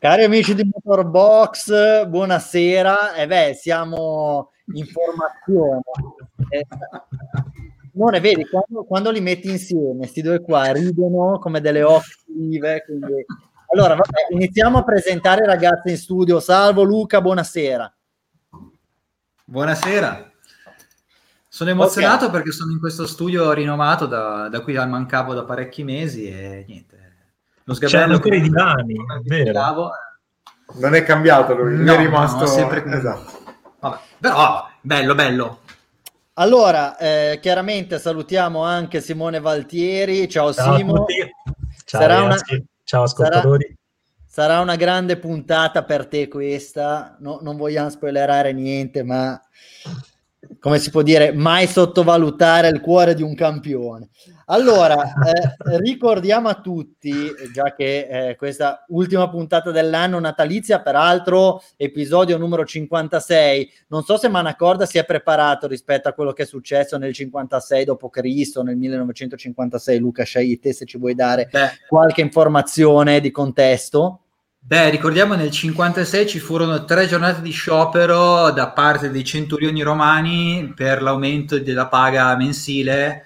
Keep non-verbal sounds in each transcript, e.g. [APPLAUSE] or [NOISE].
Cari amici di Motorbox, buonasera. Eh beh, siamo in formazione. Eh, non è vero, quando, quando, li metti insieme, questi due qua ridono come delle occhive. Quindi... Allora, vabbè, iniziamo a presentare i ragazzi in studio. Salvo Luca, buonasera. Buonasera. Sono emozionato okay. perché sono in questo studio rinomato da, da cui mancavo da parecchi mesi e niente. Lo sgabello C'è di divani, vero. Non è cambiato lui, no, è rimasto no, sempre esatto. Vabbè, però bello, bello. Allora, eh, chiaramente salutiamo anche Simone Valtieri. Ciao, Ciao Simo. Ciao, sarà una, Ciao ascoltatori. Sarà, sarà, una grande puntata per te questa. No, non vogliamo spoilerare niente, ma come si può dire, mai sottovalutare il cuore di un campione. Allora, eh, ricordiamo a tutti, già che eh, questa ultima puntata dell'anno natalizia, peraltro episodio numero 56, non so se Manacorda si è preparato rispetto a quello che è successo nel 56 d.C., nel 1956, Luca, scegli te se ci vuoi dare Beh. qualche informazione di contesto. Beh, ricordiamo nel 56 ci furono tre giornate di sciopero da parte dei centurioni romani per l'aumento della paga mensile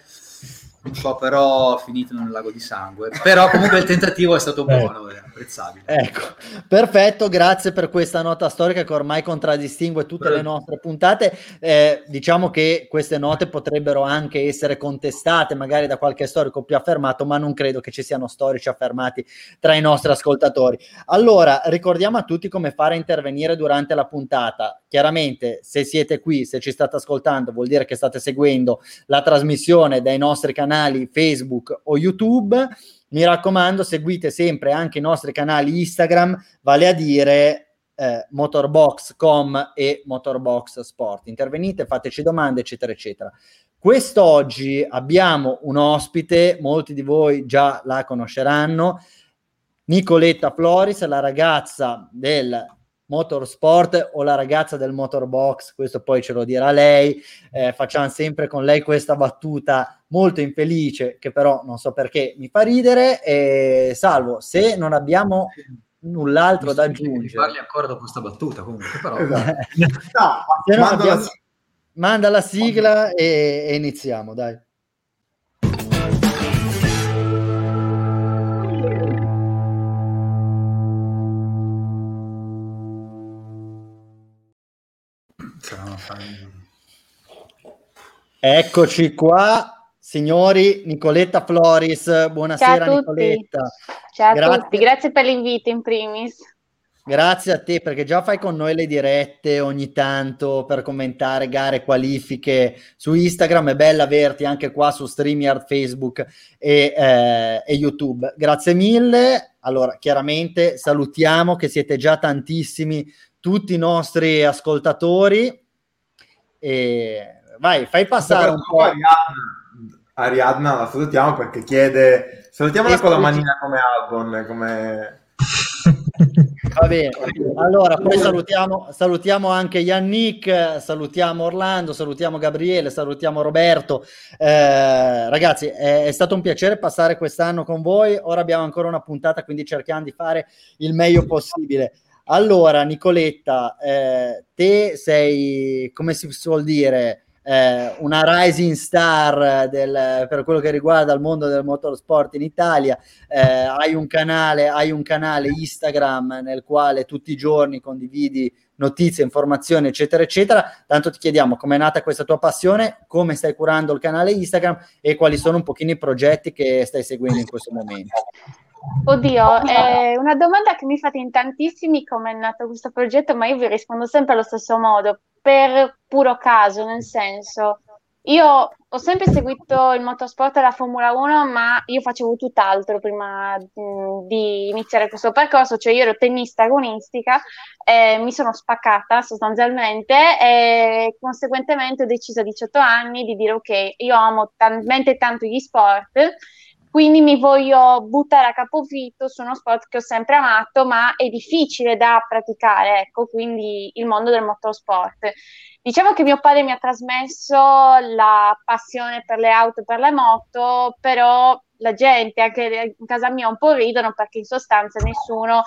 un sciopero finito nel lago di sangue. Però comunque il tentativo è stato [LAUGHS] buono, è apprezzabile. Ecco, perfetto, grazie per questa nota storica che ormai contraddistingue tutte le nostre puntate. Eh, diciamo che queste note potrebbero anche essere contestate magari da qualche storico più affermato, ma non credo che ci siano storici affermati tra i nostri ascoltatori. Allora, ricordiamo a tutti come fare a intervenire durante la puntata. Chiaramente, se siete qui, se ci state ascoltando, vuol dire che state seguendo la trasmissione dai nostri canali Facebook o YouTube. Mi raccomando, seguite sempre anche i nostri canali Instagram, vale a dire eh, Motorbox.com e Motorbox Sport. Intervenite, fateci domande, eccetera, eccetera. Quest'oggi abbiamo un ospite, molti di voi già la conosceranno, Nicoletta Floris, la ragazza del motorsport o la ragazza del motorbox, questo poi ce lo dirà lei, eh, facciamo sempre con lei questa battuta molto infelice che però non so perché mi fa ridere e salvo se non abbiamo null'altro da aggiungere. Parli ancora dopo questa battuta comunque [LAUGHS] però. Esatto. no, manda, abbiamo... la... manda la sigla e, e iniziamo dai. Eccoci qua, signori Nicoletta Floris. Buonasera Ciao Nicoletta. Ciao grazie. a tutti, grazie per l'invito in primis. Grazie a te perché già fai con noi le dirette ogni tanto per commentare gare, qualifiche su Instagram. È bella averti anche qua su StreamYard, Facebook e, eh, e YouTube. Grazie mille. Allora, chiaramente salutiamo che siete già tantissimi tutti i nostri ascoltatori. E vai, fai passare un po'. Ariadna, Ariadna la salutiamo perché chiede, salutiamola con la manina come Albon, come... Va bene, allora poi salutiamo, salutiamo anche Yannick, salutiamo Orlando, salutiamo Gabriele, salutiamo Roberto. Eh, ragazzi, è, è, stato un piacere passare quest'anno con voi. Ora abbiamo ancora una puntata, quindi cerchiamo di fare il meglio possibile. Allora, Nicoletta, eh, te sei, come si suol dire, eh, una rising star del, per quello che riguarda il mondo del motorsport in Italia. Eh, hai, un canale, hai un canale Instagram nel quale tutti i giorni condividi notizie, informazioni, eccetera, eccetera. Tanto ti chiediamo come è nata questa tua passione, come stai curando il canale Instagram e quali sono un pochino i progetti che stai seguendo in questo momento. Oddio, è una domanda che mi fate in tantissimi come è nato questo progetto, ma io vi rispondo sempre allo stesso modo, per puro caso, nel senso, io ho sempre seguito il motorsport e la Formula 1, ma io facevo tutt'altro prima mh, di iniziare questo percorso, cioè io ero tennista agonistica, eh, mi sono spaccata sostanzialmente e conseguentemente ho deciso a 18 anni di dire ok, io amo talmente tanto gli sport quindi mi voglio buttare a capofitto su uno sport che ho sempre amato, ma è difficile da praticare, ecco, quindi il mondo del motorsport. Diciamo che mio padre mi ha trasmesso la passione per le auto e per le moto, però la gente anche in casa mia un po' ridono perché in sostanza nessuno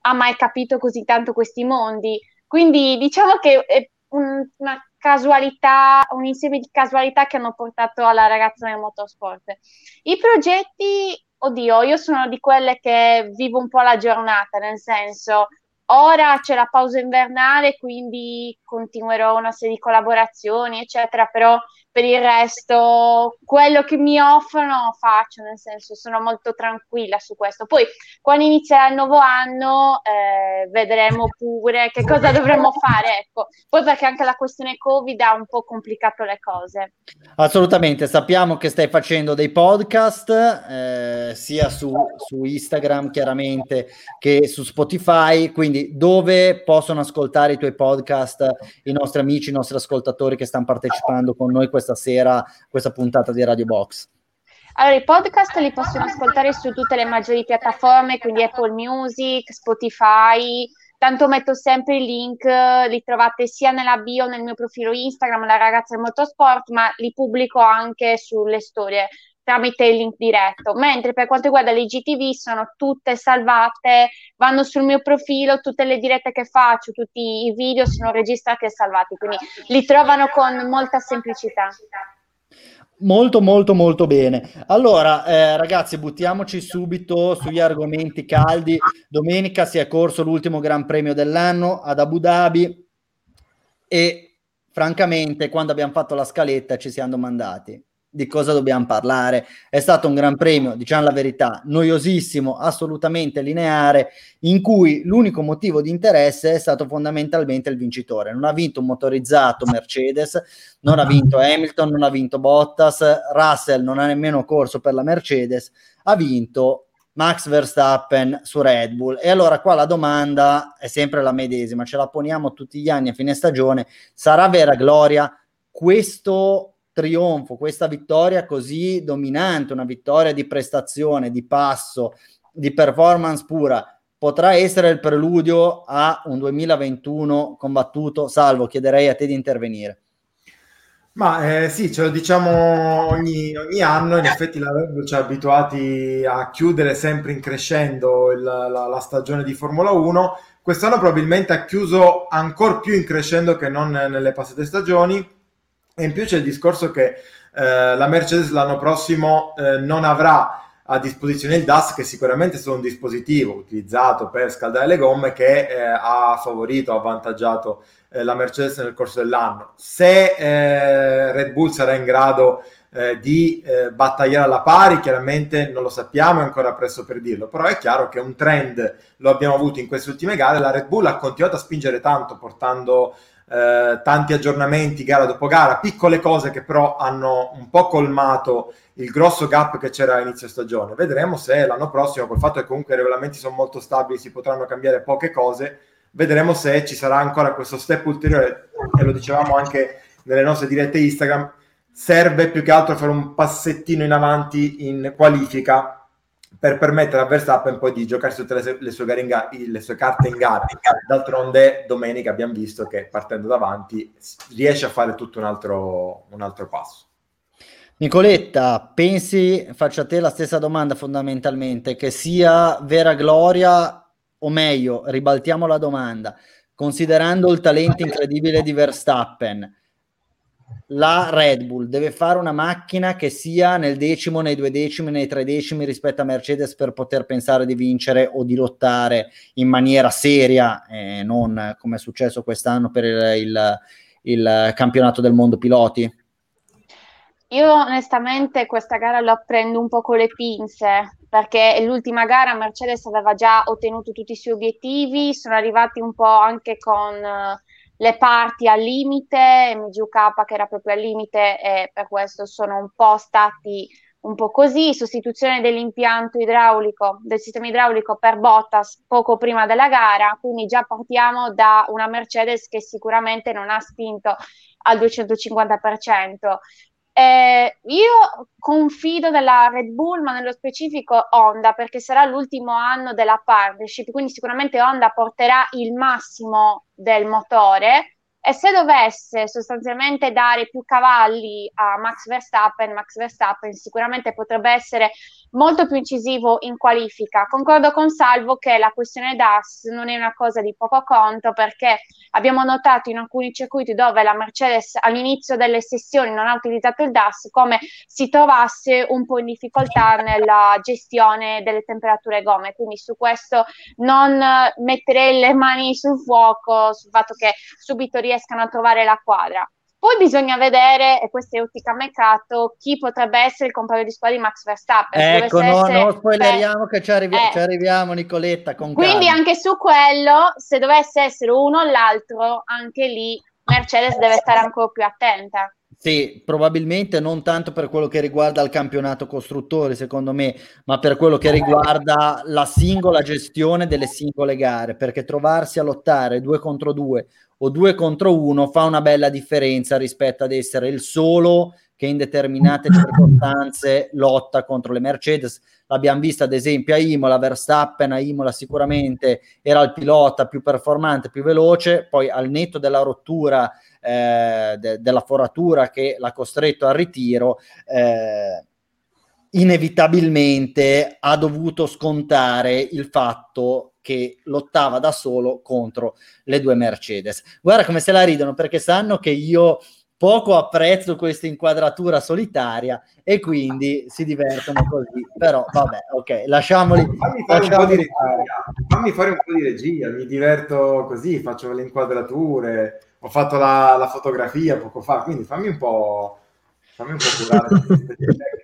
ha mai capito così tanto questi mondi. Quindi diciamo che è un, una casualità, un insieme di casualità che hanno portato alla ragazza nel motorsport. I progetti, oddio, io sono di quelle che vivo un po' la giornata, nel senso, ora c'è la pausa invernale, quindi continuerò una serie di collaborazioni, eccetera, però per il resto quello che mi offrono faccio, nel senso sono molto tranquilla su questo. Poi quando inizierà il nuovo anno eh, vedremo pure che cosa dovremmo fare, ecco. Poi perché anche la questione Covid ha un po' complicato le cose. Assolutamente, sappiamo che stai facendo dei podcast eh, sia su, su Instagram chiaramente che su Spotify, quindi dove possono ascoltare i tuoi podcast i nostri amici, i nostri ascoltatori che stanno partecipando con noi questa questa sera, questa puntata di Radio Box? Allora, i podcast li possono ascoltare su tutte le maggiori piattaforme, quindi Apple Music, Spotify. Tanto metto sempre il link, li trovate sia nella bio nel mio profilo Instagram, la ragazza del motorsport, ma li pubblico anche sulle storie tramite il link diretto, mentre per quanto riguarda le GTV sono tutte salvate, vanno sul mio profilo, tutte le dirette che faccio, tutti i video sono registrati e salvati, quindi li trovano con molta semplicità. Molto molto molto bene. Allora eh, ragazzi buttiamoci subito sugli argomenti caldi. Domenica si è corso l'ultimo Gran Premio dell'anno ad Abu Dhabi e francamente quando abbiamo fatto la scaletta ci siamo domandati di cosa dobbiamo parlare. È stato un gran premio, diciamo la verità, noiosissimo, assolutamente lineare, in cui l'unico motivo di interesse è stato fondamentalmente il vincitore. Non ha vinto un motorizzato Mercedes, non ha vinto Hamilton, non ha vinto Bottas, Russell non ha nemmeno corso per la Mercedes, ha vinto Max Verstappen su Red Bull. E allora qua la domanda è sempre la medesima, ce la poniamo tutti gli anni a fine stagione, sarà vera gloria questo trionfo, questa vittoria così dominante, una vittoria di prestazione, di passo, di performance pura, potrà essere il preludio a un 2021 combattuto? Salvo, chiederei a te di intervenire. Ma eh, sì, ce lo diciamo ogni, ogni, anno, in effetti la Red Bull ci ha abituati a chiudere sempre in crescendo il, la, la, stagione di Formula 1, quest'anno probabilmente ha chiuso ancora più in crescendo che non nelle passate stagioni, e in più c'è il discorso che eh, la Mercedes l'anno prossimo eh, non avrà a disposizione il DAS, che sicuramente è un dispositivo utilizzato per scaldare le gomme che eh, ha favorito, ha avvantaggiato eh, la Mercedes nel corso dell'anno. Se eh, Red Bull sarà in grado eh, di battagliare alla pari, chiaramente non lo sappiamo, è ancora presto per dirlo, però è chiaro che un trend lo abbiamo avuto in queste ultime gare, la Red Bull ha continuato a spingere tanto portando eh, tanti aggiornamenti gara dopo gara, piccole cose che però hanno un po' colmato il grosso gap che c'era a inizio stagione. Vedremo se l'anno prossimo, col fatto che comunque i regolamenti sono molto stabili, si potranno cambiare poche cose, vedremo se ci sarà ancora questo step ulteriore, e lo dicevamo anche nelle nostre dirette Instagram, serve più che altro fare un passettino in avanti in qualifica per permettere a Verstappen poi di giocarsi tutte le, le, sue, ga- le sue, carte in gara. D'altronde, domenica abbiamo visto che partendo davanti riesce a fare tutto un altro, un altro passo. Nicoletta, pensi, faccio a te la stessa domanda fondamentalmente, che sia vera gloria o meglio, ribaltiamo la domanda, considerando il talento incredibile di Verstappen, la Red Bull deve fare una macchina che sia nel decimo, nei due decimi, nei tre decimi rispetto a Mercedes per poter pensare di vincere o di lottare in maniera seria, e non come è successo quest'anno per il, il, il campionato del mondo piloti? Io onestamente questa gara la prendo un po' con le pinze perché l'ultima gara Mercedes aveva già ottenuto tutti i suoi obiettivi, sono arrivati un po' anche con le parti al limite, MGUK che era proprio al limite e per questo sono un po' stati un po' così, sostituzione dell'impianto idraulico, del sistema idraulico per Bottas poco prima della gara, quindi già partiamo da una Mercedes che sicuramente non ha spinto al 250%. Eh, io confido nella Red Bull, ma nello specifico Honda, perché sarà l'ultimo anno della partnership, quindi sicuramente Honda porterà il massimo del motore e se dovesse sostanzialmente dare più cavalli a Max Verstappen, Max Verstappen sicuramente potrebbe essere molto più incisivo in qualifica. Concordo con Salvo che la questione DAS non è una cosa di poco conto perché abbiamo notato in alcuni circuiti dove la Mercedes all'inizio delle sessioni non ha utilizzato il DAS come si trovasse un po' in difficoltà nella gestione delle temperature gomme. Quindi su questo non metterei le mani sul fuoco sul fatto che subito riesca riescano a trovare la quadra. Poi bisogna vedere, e questo è ottica mercato, chi potrebbe essere il compagno di squadra di Max Verstappen. Ecco, no, essere... non spoileriamo che ci, arrivi- eh. ci, arriviamo, Nicoletta. Quindi calma. anche su quello, se dovesse essere uno o l'altro, anche lì Mercedes deve stare ancora più attenta. Sì, probabilmente non tanto per quello che riguarda il campionato costruttori, secondo me, ma per quello che riguarda la singola gestione delle singole gare, perché trovarsi a lottare due contro due o due contro uno fa una bella differenza rispetto ad essere il solo che in determinate [LAUGHS] circostanze lotta contro le Mercedes. L'abbiamo vista ad esempio a Imola, Verstappen a Imola sicuramente era il pilota più performante, più veloce, poi al netto della rottura eh, de- della foratura che l'ha costretto al ritiro, eh, inevitabilmente ha dovuto scontare il fatto che lottava da solo contro le due Mercedes. Guarda come se la ridono perché sanno che io poco apprezzo questa inquadratura solitaria e quindi si divertono così. Però vabbè, ok, lasciamoli. Fammi fare, lasciamoli un, po di regia, fammi fare un po' di regia, mi diverto così, faccio le inquadrature, ho fatto la, la fotografia poco fa, quindi fammi un po', fammi un po' curare. [LAUGHS]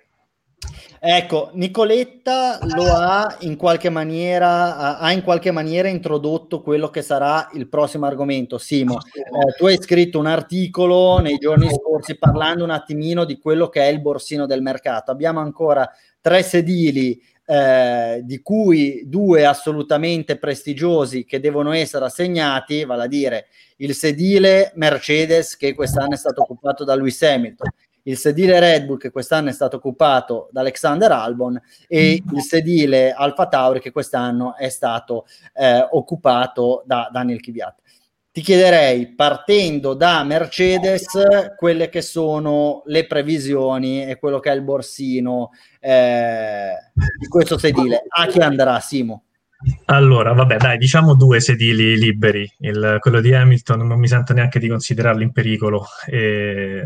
Ecco, Nicoletta lo ha in qualche maniera, ha in qualche maniera introdotto quello che sarà il prossimo argomento. Simo, eh, tu hai scritto un articolo nei giorni scorsi parlando un attimino di quello che è il borsino del mercato. Abbiamo ancora tre sedili eh, di cui due assolutamente prestigiosi che devono essere assegnati, vale a dire il sedile Mercedes che quest'anno è stato occupato da Lewis Hamilton il sedile Red Bull che quest'anno è stato occupato da Alexander Albon e mm. il sedile Alfa Tauri che quest'anno è stato eh, occupato da Daniel Kvyat. Ti chiederei, partendo da Mercedes, quelle che sono le previsioni e quello che è il borsino eh, di questo sedile. A chi andrà, Simo? Allora, vabbè, dai, diciamo due sedili liberi. Il, quello di Hamilton non mi sento neanche di considerarlo in pericolo. E,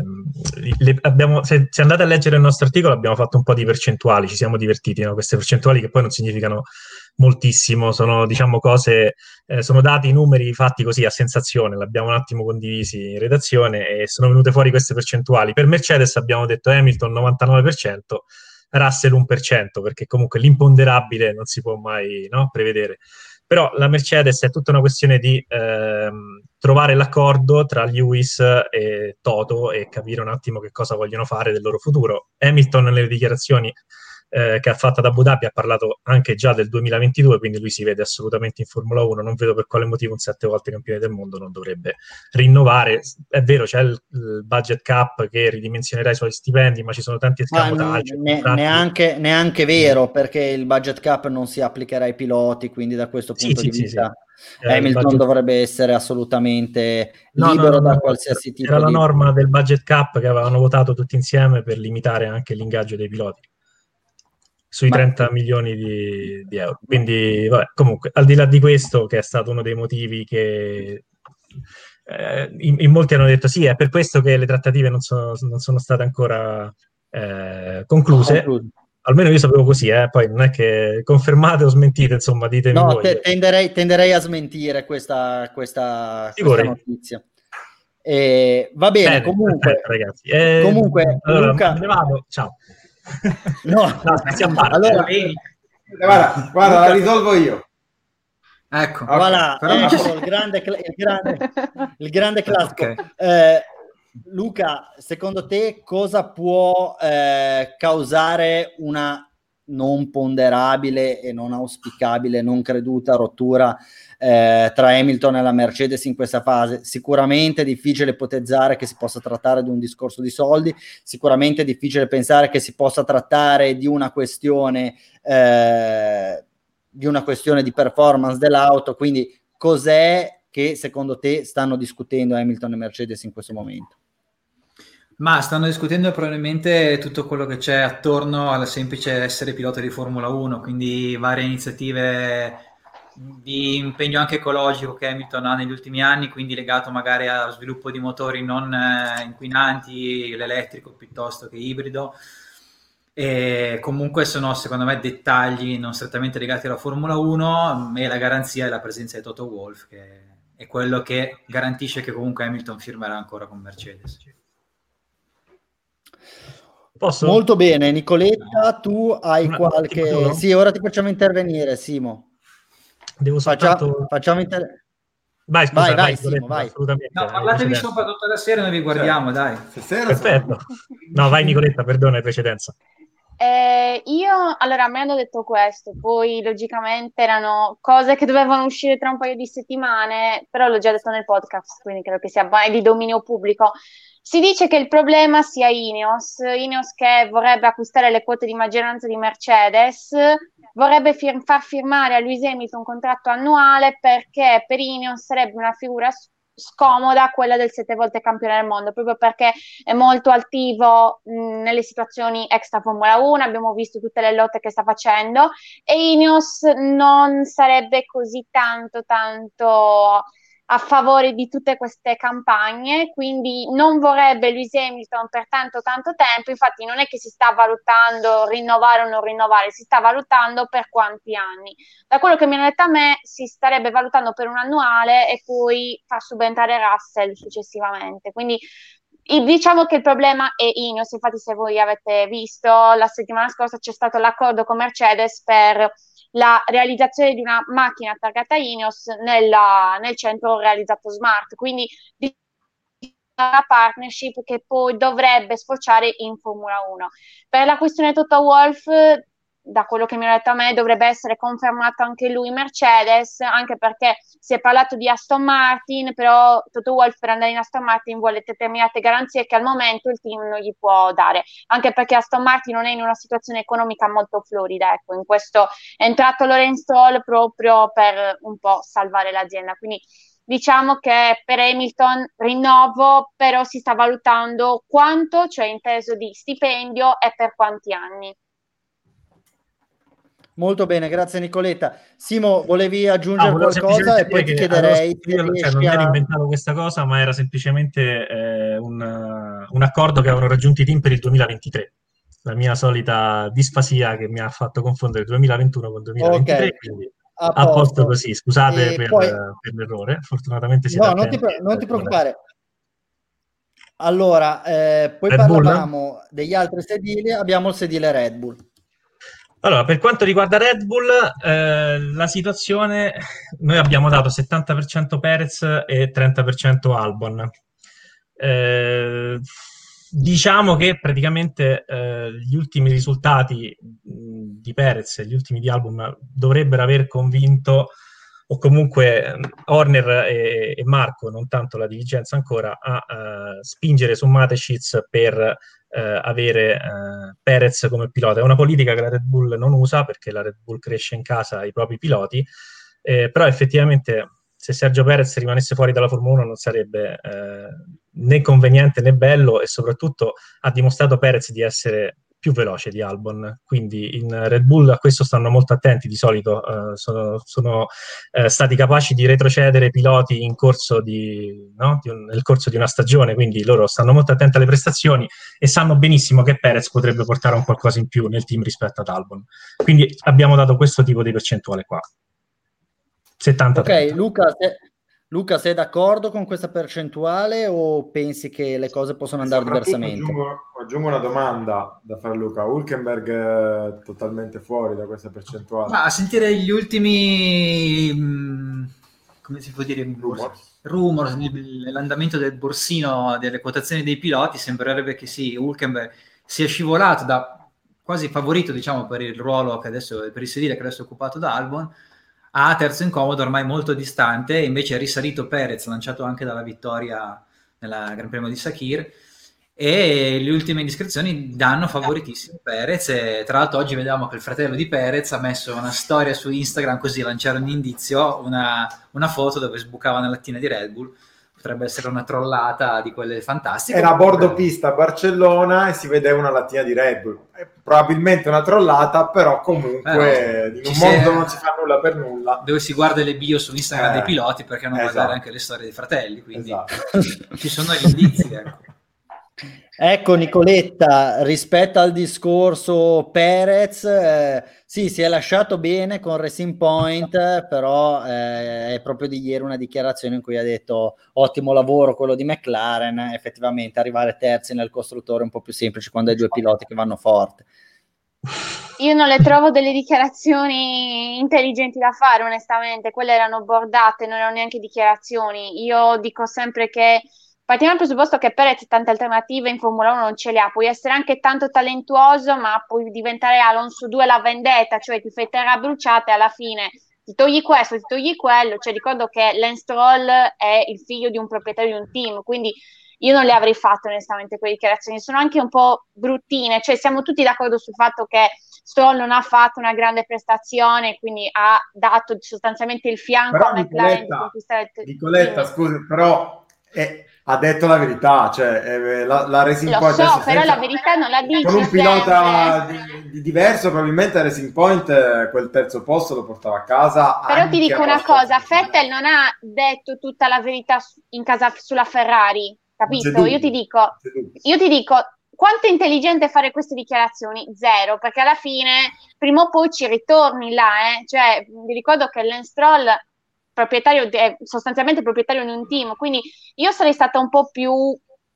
le, abbiamo, se, se, andate a leggere il nostro articolo, abbiamo fatto un po' di percentuali, ci siamo divertiti, no? queste percentuali che poi non significano moltissimo, sono diciamo cose, eh, sono dati, numeri fatti così a sensazione, l'abbiamo un attimo condivisi in redazione e sono venute fuori queste percentuali. Per Mercedes abbiamo detto Hamilton 99%. Russell 1%, perché comunque l'imponderabile non si può mai no, prevedere. Però la Mercedes è tutta una questione di ehm, trovare l'accordo tra Lewis e Toto e capire un attimo che cosa vogliono fare del loro futuro. Hamilton nelle dichiarazioni eh, che ha fatto ad Abu Dhabi ha parlato anche già del 2022, quindi lui si vede assolutamente in Formula 1. Non vedo per quale motivo un sette volte campione del mondo non dovrebbe rinnovare. È vero, c'è il, il budget cap che ridimensionerà i suoi stipendi, ma ci sono tanti escamotaggi. Ne, neanche, neanche vero, perché il budget cap non si applicherà ai piloti, quindi da questo punto sì, di sì, vista. Sì, Hamilton budget... dovrebbe essere assolutamente no, libero no, no, da qualsiasi tipo era di... la norma del budget cap che avevano votato tutti insieme per limitare anche l'ingaggio dei piloti sui 30 milioni di, di, euro. Quindi, vabbè, comunque, al di là di questo, che è stato uno dei motivi che eh, in, in, molti hanno detto sì, è per questo che le trattative non sono, non sono state ancora eh, concluse. Concluso. Almeno io sapevo così, eh? poi non è che confermate o smentite, insomma, ditemi no, voi. Te, tenderei, tenderei, a smentire questa, questa, questa notizia. Eh, va bene, bene comunque, perfetto, ragazzi. Eh, comunque allora, Luca. Ciao. [LAUGHS] No, no allora, guarda, guarda la risolvo io. Ecco, okay. voilà, ecco il, grande, il, grande, il grande classico. Okay. Eh, Luca, secondo te cosa può eh, causare una non ponderabile e non auspicabile, non creduta rottura eh, tra Hamilton e la Mercedes in questa fase. Sicuramente è difficile ipotizzare che si possa trattare di un discorso di soldi, sicuramente è difficile pensare che si possa trattare di una questione, eh, di, una questione di performance dell'auto, quindi cos'è che secondo te stanno discutendo Hamilton e Mercedes in questo momento? Ma stanno discutendo probabilmente tutto quello che c'è attorno al semplice essere pilota di Formula 1, quindi varie iniziative di impegno anche ecologico che Hamilton ha negli ultimi anni, quindi legato magari allo sviluppo di motori non eh, inquinanti, l'elettrico piuttosto che ibrido. E comunque sono secondo me dettagli non strettamente legati alla Formula 1 e la garanzia è la presenza di Toto Wolff che è quello che garantisce che comunque Hamilton firmerà ancora con Mercedes. Posso? Molto bene, Nicoletta, tu hai Una, qualche... Sì, ora ti facciamo intervenire, Simo. Devo soltanto... Faccia... Facciamo intervenire. Vai, scusa, vai, vai, Simo, vai. Assolutamente. No, parlatevi sopra tutta la sera e noi vi guardiamo, cioè, dai. Stasera Perfetto. No, vai Nicoletta, perdona in precedenza. Eh, io, allora, a me hanno detto questo, poi logicamente erano cose che dovevano uscire tra un paio di settimane, però l'ho già detto nel podcast, quindi credo che sia di dominio pubblico. Si dice che il problema sia Ineos, Ineos che vorrebbe acquistare le quote di maggioranza di Mercedes, vorrebbe fir- far firmare a Lewis Hamilton un contratto annuale perché per Ineos sarebbe una figura scomoda quella del sette volte campione del mondo, proprio perché è molto attivo mh, nelle situazioni extra Formula 1, abbiamo visto tutte le lotte che sta facendo e Ineos non sarebbe così tanto tanto a favore di tutte queste campagne, quindi non vorrebbe Lewis Hamilton per tanto tanto tempo, infatti non è che si sta valutando rinnovare o non rinnovare, si sta valutando per quanti anni. Da quello che mi hanno detto a me si starebbe valutando per un annuale e poi far subentrare Russell successivamente, quindi Diciamo che il problema è Ineos, infatti se voi avete visto la settimana scorsa c'è stato l'accordo con Mercedes per la realizzazione di una macchina targata Ineos nella, nel centro realizzato Smart, quindi una partnership che poi dovrebbe sfociare in Formula 1. Per la questione Toto Wolf da quello che mi ha detto a me, dovrebbe essere confermato anche lui Mercedes, anche perché si è parlato di Aston Martin, però Toto Wolff per andare in Aston Martin vuole determinate garanzie che al momento il team non gli può dare, anche perché Aston Martin non è in una situazione economica molto florida, ecco, in questo è entrato Lorenz Stroll proprio per un po' salvare l'azienda, quindi diciamo che per Hamilton rinnovo, però si sta valutando quanto, cioè inteso di stipendio e per quanti anni. Molto bene, grazie Nicoletta. Simo, volevi aggiungere no, qualcosa e poi ti chiederei... Io cioè, non ero inventato questa cosa, ma era semplicemente eh, un, un, accordo che avevano raggiunto i team per il 2023. La mia solita disfasia che mi ha fatto confondere il 2021 con il 2023. Okay. Quindi a, a posto. così, scusate per, poi... per, l'errore. Fortunatamente si No, non ti, pre- non ti preoccupare. Allora, eh, poi Red parlavamo Bull? degli altri sedili, abbiamo il sedile Red Bull. Allora, per quanto riguarda Red Bull, eh, la situazione, noi abbiamo dato 70% Perez e 30% Albon. Eh, diciamo che praticamente eh, gli ultimi risultati di Perez gli ultimi di Albon dovrebbero aver convinto o comunque Horner e, e, Marco, non tanto la dirigenza ancora, a uh, spingere su Matecic per eh, avere eh, Perez come pilota. È una politica che la Red Bull non usa perché la Red Bull cresce in casa i propri piloti, eh, però effettivamente se Sergio Perez rimanesse fuori dalla Formula 1 non sarebbe eh, né conveniente né bello e soprattutto ha dimostrato Perez di essere più veloce di Albon, quindi in Red Bull a questo stanno molto attenti, di solito uh, sono, sono uh, stati capaci di retrocedere piloti corso di, no? di un, nel corso di una stagione, quindi loro stanno molto attenti alle prestazioni e sanno benissimo che Perez potrebbe portare un qualcosa in più nel team rispetto ad Albon. Quindi abbiamo dato questo tipo di percentuale qua. 70 Ok, Luca, Luca, sei d'accordo con questa percentuale o pensi che le cose possono andare diversamente? Aggiungo, aggiungo, una domanda da fare Luca. Hulkenberg è totalmente fuori da questa percentuale. Ma a sentire gli ultimi, mm, come si può dire, rumors, rumors l'andamento del borsino delle quotazioni dei piloti, sembrerebbe che sì, Hulkenberg sia scivolato da quasi favorito, diciamo, per il ruolo che adesso, per il sedile che adesso è occupato da Albon, a terzo incomodo ormai molto distante, invece è risalito Perez, lanciato anche dalla vittoria nella Gran Premio di Sakir, e le ultime indiscrezioni danno favoritissimo Perez e tra l'altro oggi vediamo che il fratello di Perez ha messo una storia su Instagram così lanciare un indizio, una, una foto dove sbucava una lattina di Red Bull potrebbe essere una trollata di quelle fantastiche. Era a bordo pista a Barcellona e si vedeva una lattina di Red Bull. È probabilmente una trollata, però comunque però, in un mondo non si fa nulla per nulla. Dove si guarda le bio su Instagram eh, dei piloti perché non esatto. guardare anche le storie dei fratelli, quindi esatto. ci sono gli indizi. Ecco. Ecco Nicoletta, rispetto al discorso Perez, eh, sì, si è lasciato bene con Racing Point, però eh, è proprio di ieri una dichiarazione in cui ha detto ottimo lavoro quello di McLaren, effettivamente arrivare terzi nel costruttore è un po' più semplice quando hai due piloti che vanno forte. Io non le trovo delle dichiarazioni intelligenti da fare, onestamente, quelle erano bordate, non erano neanche dichiarazioni. Io dico sempre che partiamo dal presupposto che Perez tante alternative in Formula 1 non ce le ha, puoi essere anche tanto talentuoso, ma puoi diventare Alonso 2 la vendetta, cioè ti fai terra bruciata e alla fine ti togli questo, ti togli quello, cioè ricordo che Lance Stroll è il figlio di un proprietario di un team, quindi io non le avrei fatte onestamente quelle dichiarazioni, sono anche un po' bruttine, cioè siamo tutti d'accordo sul fatto che Stroll non ha fatto una grande prestazione, quindi ha dato sostanzialmente il fianco però, a McLaren di conquistare il Nicoletta, scusi, però è, ha detto la verità, cioè eh, la, la Racing Lo Point so, però la verità non la dice con un pilota di, di diverso, probabilmente Racing Point eh, quel terzo posto lo portava a casa. Però ti dico una cosa, Fettel non ha detto tutta la verità in casa sulla Ferrari, capito? Io ti dico, io ti dico quanto è intelligente fare queste dichiarazioni? Zero, perché alla fine prima o poi ci ritorni là, eh? cioè vi ricordo che Lance Stroll proprietario, è sostanzialmente proprietario di un team, quindi io sarei stata un po' più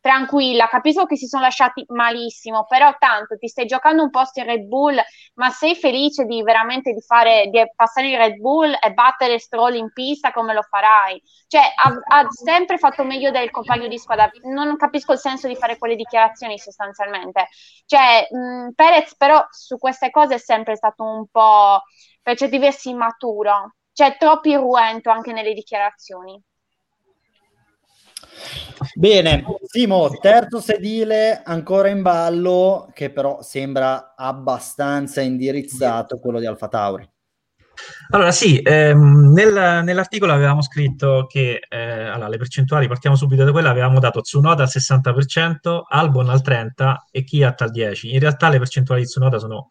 tranquilla, capisco che si sono lasciati malissimo, però tanto ti stai giocando un posto in Red Bull, ma sei felice di veramente di fare, di passare in Red Bull e battere Stroll in pista come lo farai? Cioè, ha, ha sempre fatto meglio del compagno di squadra, non capisco il senso di fare quelle dichiarazioni sostanzialmente. Cioè, mh, Perez però su queste cose è sempre stato un po', per certi versi, immaturo c'è troppo irruento anche nelle dichiarazioni. Bene, Simo, terzo sedile ancora in ballo, che però sembra abbastanza indirizzato, quello di Alfa Tauri. Allora sì, ehm, nel, nell'articolo avevamo scritto che eh, allora, le percentuali, partiamo subito da quella, avevamo dato Tsunoda al 60%, Albon al 30% e Kiat al 10%. In realtà le percentuali di Tsunoda sono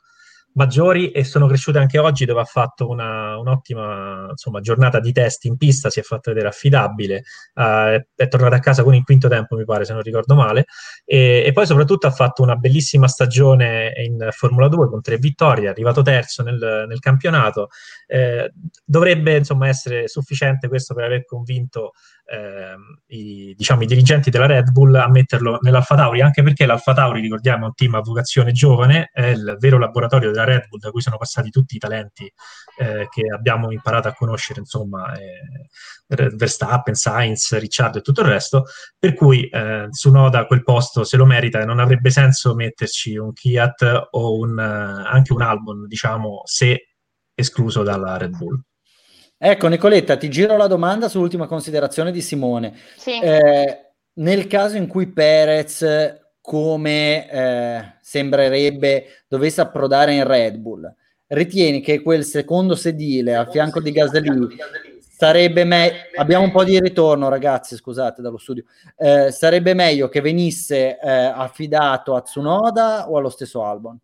maggiori e sono cresciute anche oggi dove ha fatto una, un'ottima insomma, giornata di test in pista, si è fatto vedere affidabile, uh, è, tornato a casa con il quinto tempo mi pare se non ricordo male e, e, poi soprattutto ha fatto una bellissima stagione in Formula 2 con tre vittorie, è arrivato terzo nel, nel campionato, eh, dovrebbe insomma essere sufficiente questo per aver convinto eh, i, diciamo, i, dirigenti della Red Bull a metterlo nell'Alfa Tauri, anche perché l'Alfa Tauri, ricordiamo, è un team a vocazione giovane, è il vero laboratorio della Red Bull da cui sono passati tutti i talenti eh, che abbiamo imparato a conoscere, insomma, eh, Verstappen, Sainz, Ricciardo e tutto il resto, per cui eh, Sunoda quel posto se lo merita e non avrebbe senso metterci un Kiat o un, anche un Albon, diciamo, se escluso dalla Red Bull. Ecco, Nicoletta, ti giro la domanda sull'ultima considerazione di Simone. Sì. Eh, nel caso in cui Perez, come eh, sembrerebbe, dovesse approdare in Red Bull, ritieni che quel secondo sedile a fianco di Gasly sarebbe meglio... Abbiamo un po' di ritorno, ragazzi, scusate, dallo studio. Eh, sarebbe meglio che venisse eh, affidato a Tsunoda o allo stesso Albon?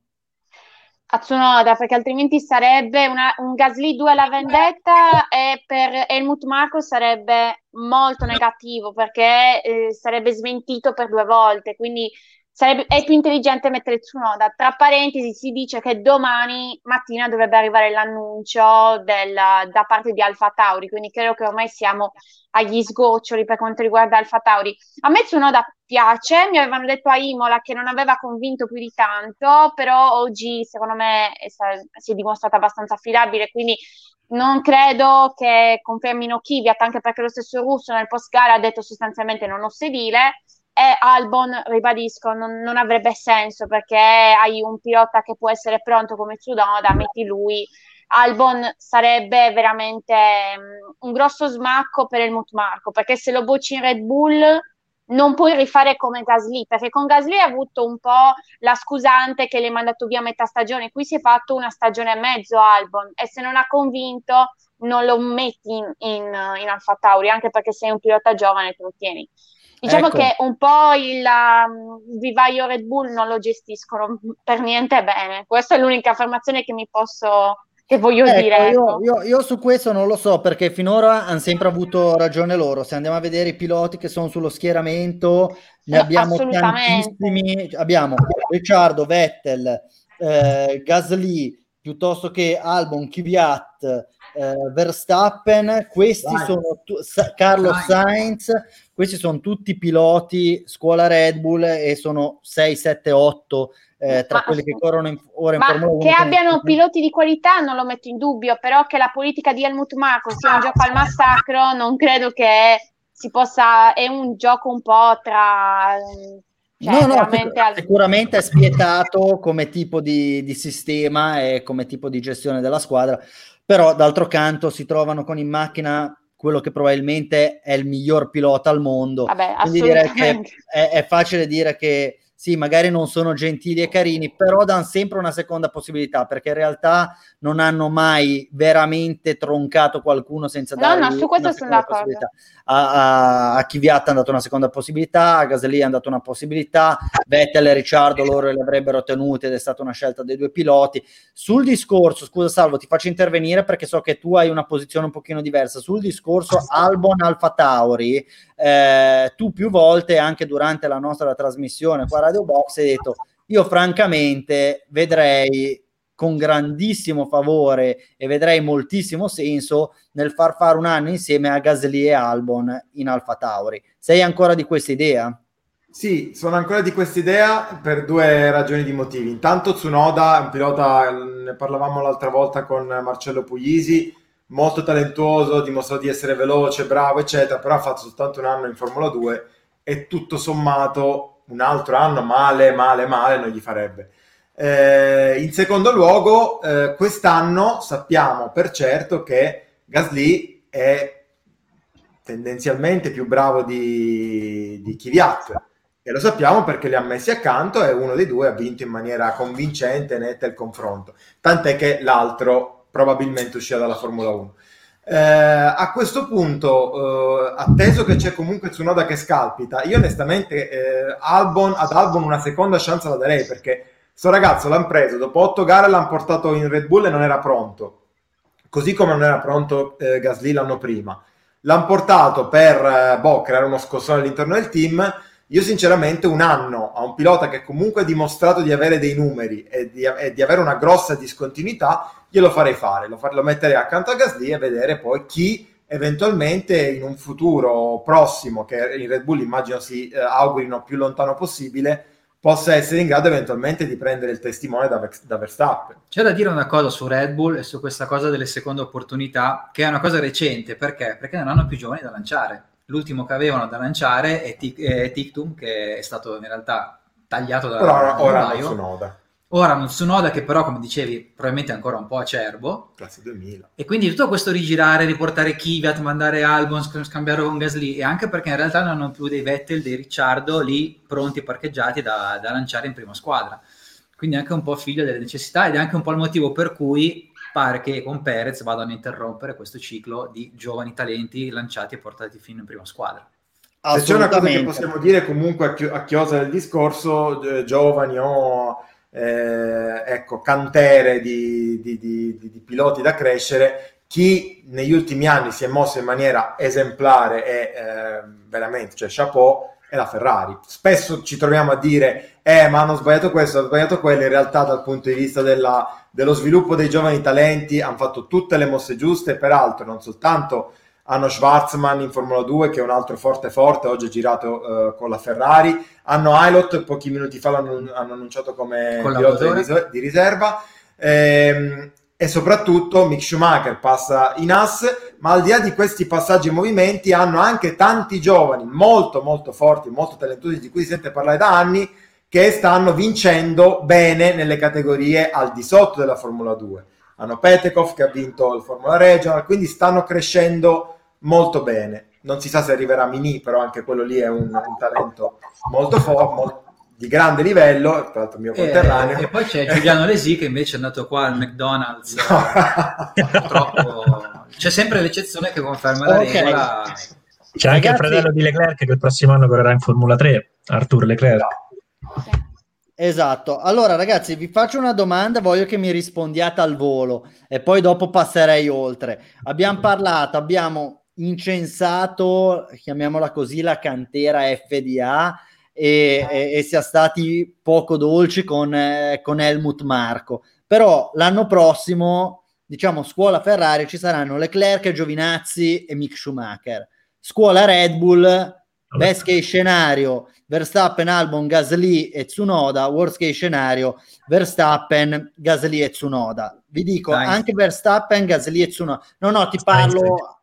a Tsunoda perché altrimenti sarebbe una, un Gasly 2 alla vendetta e per Helmut Marko sarebbe molto negativo perché eh, sarebbe smentito per due volte quindi sarebbe, è più intelligente mettere Tsunoda tra parentesi si dice che domani mattina dovrebbe arrivare l'annuncio della, da parte di Alfa Tauri quindi credo che ormai siamo agli sgoccioli per quanto riguarda Alfa Tauri. A me Tsunoda piace, mi avevano detto a Imola che non aveva convinto più di tanto, però oggi secondo me è, si è dimostrata abbastanza affidabile, quindi non credo che confermino Kvyat, anche perché lo stesso Russo nel post gara ha detto sostanzialmente non ho sedile, e Albon, ribadisco, non, non, avrebbe senso perché hai un pilota che può essere pronto come Tsunoda, metti lui. Albon sarebbe veramente um, un grosso smacco per il Marco perché se lo bocci in Red Bull non puoi rifare come Gasly, perché con Gasly ha avuto un po' la scusante che l'hai mandato via a metà stagione, qui si è fatto una stagione e mezzo Albon e se non ha convinto non lo metti in, in, in Alfa Tauri, anche perché sei un pilota giovane e te lo tieni. Diciamo ecco. che un po' il um, vivaio Red Bull non lo gestiscono per niente bene. Questa è l'unica affermazione che mi posso che voglio ecco, dire. Io, ecco. io, io, su questo non lo so perché finora hanno sempre avuto ragione loro. Se andiamo a vedere i piloti che sono sullo schieramento, ne abbiamo tantissimi. Abbiamo Ricciardo, Vettel, eh, Gasly, piuttosto che Albon, Kvyat, eh, Verstappen, questi Vai. sono tu- Sa- Carlos Vai. Sainz, questi sono tutti piloti scuola Red Bull e sono 6, 7, 8 eh, tra ma, quelli che corrono in, ora in Formula 1. Che abbiano piloti di qualità non lo metto in dubbio, però che la politica di Helmut Marko sia un gioco al massacro non credo che si possa, è un gioco un po' tra... Cioè, no, no, al... sicuramente è spietato come tipo di, di sistema e come tipo di gestione della squadra, però d'altro canto si trovano con in macchina quello che probabilmente è il miglior pilota al mondo. Vabbè, Quindi direi che è, è, facile dire che sì, magari non sono gentili e carini, però danno sempre una seconda possibilità, perché in realtà non hanno mai veramente troncato qualcuno senza dare no, no, su questo sono d'accordo. A, a, a Chiviat hanno dato una seconda possibilità, a Gasly hanno dato una possibilità, Vettel e Ricciardo loro le avrebbero tenute ed è stata una scelta dei due piloti. Sul discorso, scusa Salvo, ti faccio intervenire perché so che tu hai una posizione un pochino diversa. Sul discorso Albon Alfa Tauri, eh, tu più volte anche durante la nostra trasmissione qua a Radio Box hai detto io francamente vedrei con grandissimo favore e vedrei moltissimo senso nel far fare un anno insieme a Gasly e Albon in Alfa Tauri. Sei ancora di questa idea? Sì, sono ancora di questa idea per due ragioni di motivi. Intanto Tsunoda è un pilota, ne parlavamo l'altra volta con Marcello Puglisi, molto talentuoso, dimostrato di essere veloce, bravo, eccetera, però ha fatto soltanto un anno in Formula 2 e tutto sommato un altro anno male, male, male non gli farebbe. Eh, in secondo luogo, eh, quest'anno sappiamo per certo che Gasly è tendenzialmente più bravo di, di Kvyat e lo sappiamo perché li ha messi accanto e uno dei due ha vinto in maniera convincente, netta il confronto, tant'è che l'altro probabilmente uscirà dalla Formula 1. Eh, a questo punto, eh, atteso che c'è comunque Tsunoda che scalpita, io onestamente eh, Albon, ad Albon una seconda chance la darei perché Sto ragazzo l'hanno preso, dopo otto gare l'hanno portato in Red Bull e non era pronto, così come non era pronto eh, Gasly l'anno prima. L'hanno portato per eh, boh, creare uno scossone all'interno del team. Io sinceramente un anno a un pilota che comunque ha dimostrato di avere dei numeri e di, e di avere una grossa discontinuità, glielo farei fare, lo, far, lo metterei accanto a Gasly e vedere poi chi eventualmente in un futuro prossimo, che in Red Bull immagino si eh, augurino più lontano possibile, possa essere in grado eventualmente di prendere il testimone da, da, Verstappen. C'è da dire una cosa su Red Bull e su questa cosa delle seconde opportunità, che è una cosa recente, perché? Perché non hanno più giovani da lanciare. L'ultimo che avevano da lanciare è, Tic- è Tictum, che è stato in realtà tagliato da... Però ora, ora non su Noda. Ora un Tsunoda che però, come dicevi, probabilmente è ancora un po' acerbo. Classe 2000. E quindi tutto questo rigirare, riportare Kvyat, mandare Albon, scambiare con Gasly, e anche perché in realtà non hanno più dei Vettel, dei Ricciardo lì pronti parcheggiati da, da lanciare in prima squadra. Quindi anche un po' figlio delle necessità ed è anche un po' il motivo per cui pare che con Perez vadano a interrompere questo ciclo di giovani talenti lanciati e portati fino in prima squadra. Se c'è una cosa che possiamo dire comunque a, chi- a chiosa del discorso, eh, giovani o eh, ecco, cantere di, di, di, di, piloti da crescere. Chi negli ultimi anni si è mosso in maniera esemplare e eh, veramente, cioè chapeau, è la Ferrari. Spesso ci troviamo a dire, eh, ma hanno sbagliato questo, hanno sbagliato quello. In realtà, dal punto di vista della, dello sviluppo dei giovani talenti, hanno fatto tutte le mosse giuste. Peraltro, non soltanto hanno Schwarzman in Formula 2 che è un altro forte forte, oggi ha girato uh, con la Ferrari, hanno Ailot, pochi minuti fa l'hanno hanno annunciato come pilota di, di riserva ehm, e soprattutto Mick Schumacher passa in AS, ma al di là di questi passaggi e movimenti hanno anche tanti giovani molto molto forti, molto talentuosi di cui si sente parlare da anni che stanno vincendo bene nelle categorie al di sotto della Formula 2. Hanno Petekov che ha vinto il Formula Regional, quindi stanno crescendo molto bene. non si sa se arriverà a Mini, però anche quello lì è un, un talento molto forte, di grande livello, tra l'altro mio eh, conterraneo. E, e, poi c'è Giuliano Lesi che invece è andato qua al McDonald's. [LAUGHS] Purtroppo c'è sempre l'eccezione che conferma la okay. regola. C'è anche Ragazzi... il fratello di Leclerc che il prossimo anno correrà in Formula 3, Arthur Leclerc. No. Esatto. Allora, ragazzi, vi faccio una domanda, voglio che mi rispondiate al volo e poi dopo passerei oltre. Abbiamo parlato, abbiamo incensato, chiamiamola così, la cantera FDA e, e, e sia stati poco dolci con, eh, con Helmut Marco. Però l'anno prossimo, diciamo, scuola Ferrari ci saranno Leclerc, Giovinazzi e Mick Schumacher. Scuola Red Bull, best case scenario, Verstappen, Albon, Gasly e Tsunoda, worst case scenario, Verstappen, Gasly e Tsunoda. Vi dico, Sainz. anche Verstappen, Gasly e Tsunoda. No, no, ti parlo... Sainz.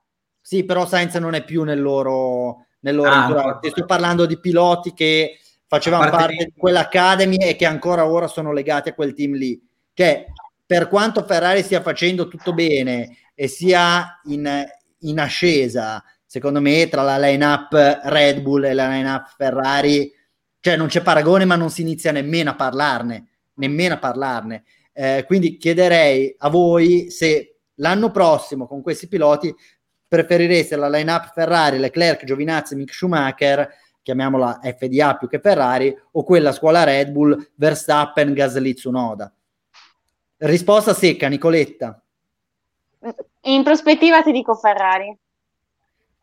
Sì, però Sainz non è più nel loro nel loro ah, Ti sto parlando di piloti che facevano parte, parte di quell'academy e che ancora ora sono legati a quel team lì. Cioè, per quanto Ferrari stia facendo tutto bene e sia in, in ascesa, secondo me, tra la line-up Red Bull e la line-up Ferrari, cioè non c'è paragone, ma non si inizia nemmeno a parlarne, nemmeno a parlarne. Eh, quindi chiederei a voi se l'anno prossimo con questi piloti preferireste la line-up Ferrari, Leclerc, Giovinazzi, Mick Schumacher, chiamiamola FDA più che Ferrari, o quella scuola Red Bull, Verstappen, Gasly, Tsunoda? Risposta secca, Nicoletta. In prospettiva ti dico Ferrari.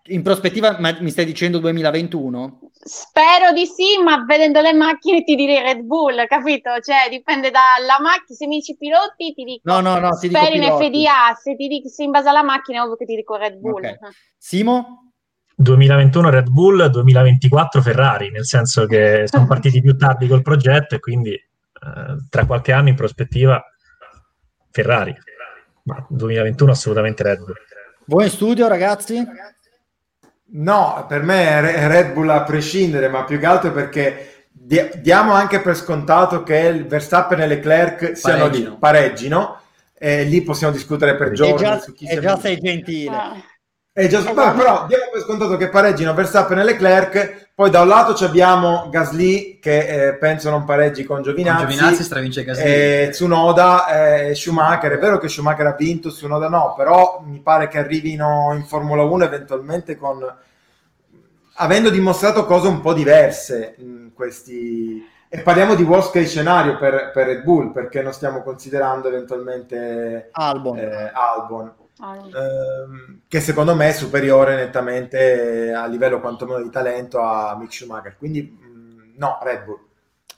In prospettiva, ma mi stai dicendo 2021? Spero di sì, ma vedendo le macchine ti direi Red Bull, capito? Cioè, dipende dalla macchina. Se mi dici piloti, ti dico no, no, no, ti speri in FDA. Se, ti dico, se in base alla macchina, è ovvio che ti dico Red Bull. Okay. Simo? 2021 Red Bull, 2024 Ferrari, nel senso che sono [LAUGHS] partiti più tardi col progetto e quindi eh, tra qualche anno in prospettiva Ferrari. Ma 2021 assolutamente Red Bull. Voi in studio, ragazzi? No, per me è Red Bull a prescindere, ma più che altro perché diamo anche per scontato che il Verstappen e Leclerc siano pareggino. lì, pareggino, e lì possiamo discutere per giorni. E già, su chi e già sei gentile. Ah. È già, esatto. però diamo per scontato che pareggino Verstappen e Leclerc, poi da un lato abbiamo Gasly che eh, penso non pareggi con Giovinazzi, con Giovinazzi stravince Gasly. E Tsunoda e Schumacher, è vero che Schumacher ha vinto, Tsunoda no, però mi pare che arrivino in Formula 1 eventualmente con avendo dimostrato cose un po' diverse in questi e parliamo di worst case scenario per, per Red Bull perché non stiamo considerando eventualmente Albon. Eh, Albon ehm, che secondo me è superiore nettamente a livello quantomeno di talento a Mick Schumacher. Quindi mh, no, Red Bull.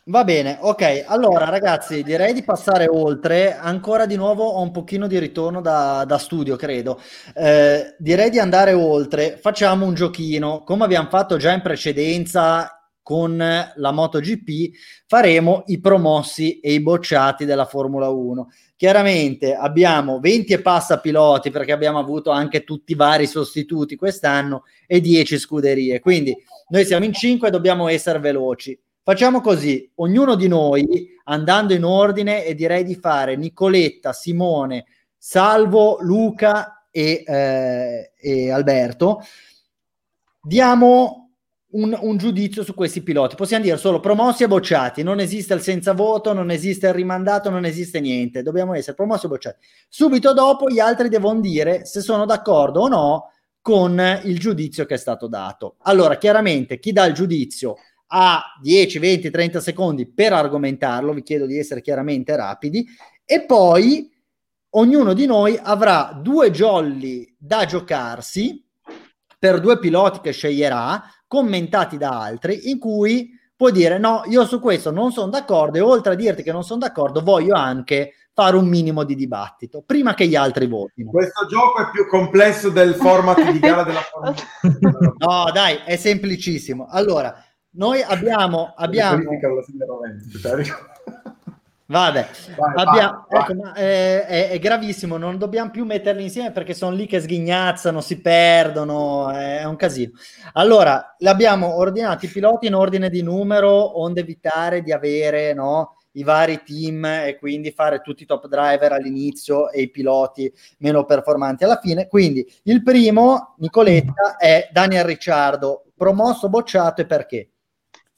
Va bene, ok. Allora, ragazzi, direi di passare oltre. Ancora di nuovo ho un pochino di ritorno da, da studio, credo. Eh, direi di andare oltre. Facciamo un giochino. Come abbiamo fatto già in precedenza con la MotoGP, faremo i promossi e i bocciati della Formula 1. Chiaramente abbiamo 20 e passa piloti perché abbiamo avuto anche tutti i vari sostituti quest'anno e 10 scuderie. Quindi noi siamo in 5 e dobbiamo essere veloci. Facciamo così, ognuno di noi andando in ordine e direi di fare Nicoletta, Simone, Salvo, Luca e, eh, e Alberto. Diamo un, un, giudizio su questi piloti. Possiamo dire solo promossi e bocciati. Non esiste il senza voto, non esiste il rimandato, non esiste niente. Dobbiamo essere promossi e bocciati. Subito dopo gli altri devono dire se sono d'accordo o no con il giudizio che è stato dato. Allora, chiaramente chi dà il giudizio ha 10, 20, 30 secondi per argomentarlo. Vi chiedo di essere chiaramente rapidi. E poi ognuno di noi avrà due jolly da giocarsi per due piloti che sceglierà commentati da altri in cui puoi dire no, io su questo non sono d'accordo e oltre a dirti che non sono d'accordo voglio anche fare un minimo di dibattito prima che gli altri votino. Questo gioco è più complesso del format di gara della [LAUGHS] Formula No, dai, è semplicissimo. Allora, noi abbiamo... abbiamo... Vabbè, vai, abbiamo, vai, ecco, vai. È, è, è, gravissimo, non dobbiamo più metterli insieme perché sono lì che sghignazzano, si perdono, è un casino. Allora, abbiamo ordinato i piloti in ordine di numero, onde evitare di avere no, i vari team e quindi fare tutti i top driver all'inizio e i piloti meno performanti alla fine. Quindi il primo, Nicoletta, è Daniel Ricciardo, promosso, bocciato e perché?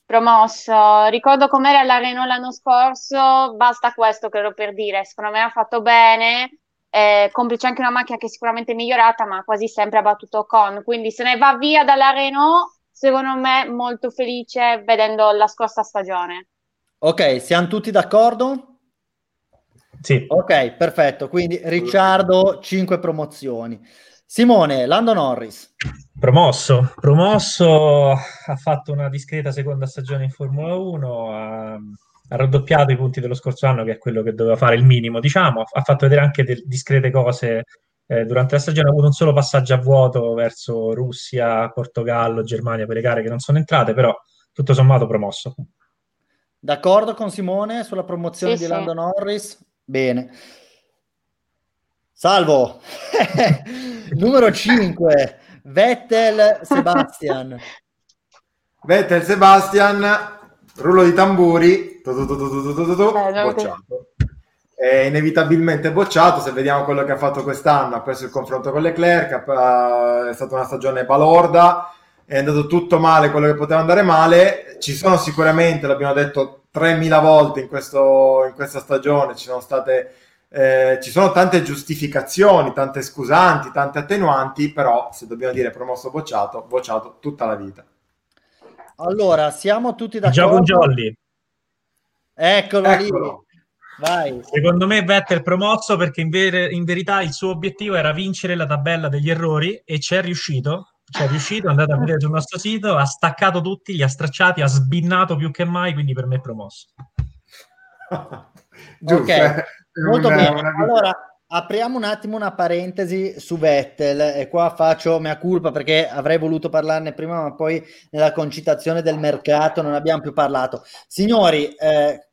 Promosso, ricordo com'era la Renault l'anno scorso, basta questo credo per dire, secondo me ha fatto bene, eh, complice anche una macchina che è sicuramente migliorata, ma quasi sempre ha battuto con, quindi se ne va via dalla Renault, secondo me molto felice vedendo la scorsa stagione. Ok, siamo tutti d'accordo? Sì. Ok, perfetto. Quindi Ricciardo, 5 promozioni. Simone, Lando Norris. Promosso, promosso, ha fatto una discreta seconda stagione in Formula 1, ha, ha, raddoppiato i punti dello scorso anno, che è quello che doveva fare il minimo, diciamo, ha, fatto vedere anche de- discrete cose eh, durante la stagione, ha avuto un solo passaggio a vuoto verso Russia, Portogallo, Germania per le gare che non sono entrate, però tutto sommato promosso. D'accordo con Simone sulla promozione sì, di sì. Lando Norris? Bene. Salvo! [LAUGHS] Numero 5, Vettel Sebastian. Vettel Sebastian, rullo di tamburi, bocciato. È inevitabilmente bocciato, se vediamo quello che ha fatto quest'anno, ha perso il confronto con Leclerc, è stata una stagione balorda, è andato tutto male quello che poteva andare male, ci sono sicuramente, l'abbiamo detto 3.000 volte in, questo, in questa stagione, ci sono state eh, ci sono tante giustificazioni, tante scusanti, tante attenuanti, però se dobbiamo dire promosso bocciato, bocciato tutta la vita. Allora, siamo tutti Gioco un d'accordo? jolly. Eccolo, Eccolo. lì. Vai. Secondo me Vettel promosso perché in, ver- in verità il suo obiettivo era vincere la tabella degli errori e ci è riuscito. Ci è riuscito, andate a vedere sul nostro sito, ha staccato tutti, li ha stracciati, ha sbinnato più che mai, quindi per me è promosso. [LAUGHS] Giusto, Ok, eh, Molto una- bene. una- Allora, apriamo un attimo una parentesi su Vettel e qua faccio mea culpa perché avrei voluto parlarne prima, ma poi nella concitazione del mercato non abbiamo più parlato. Signori eh,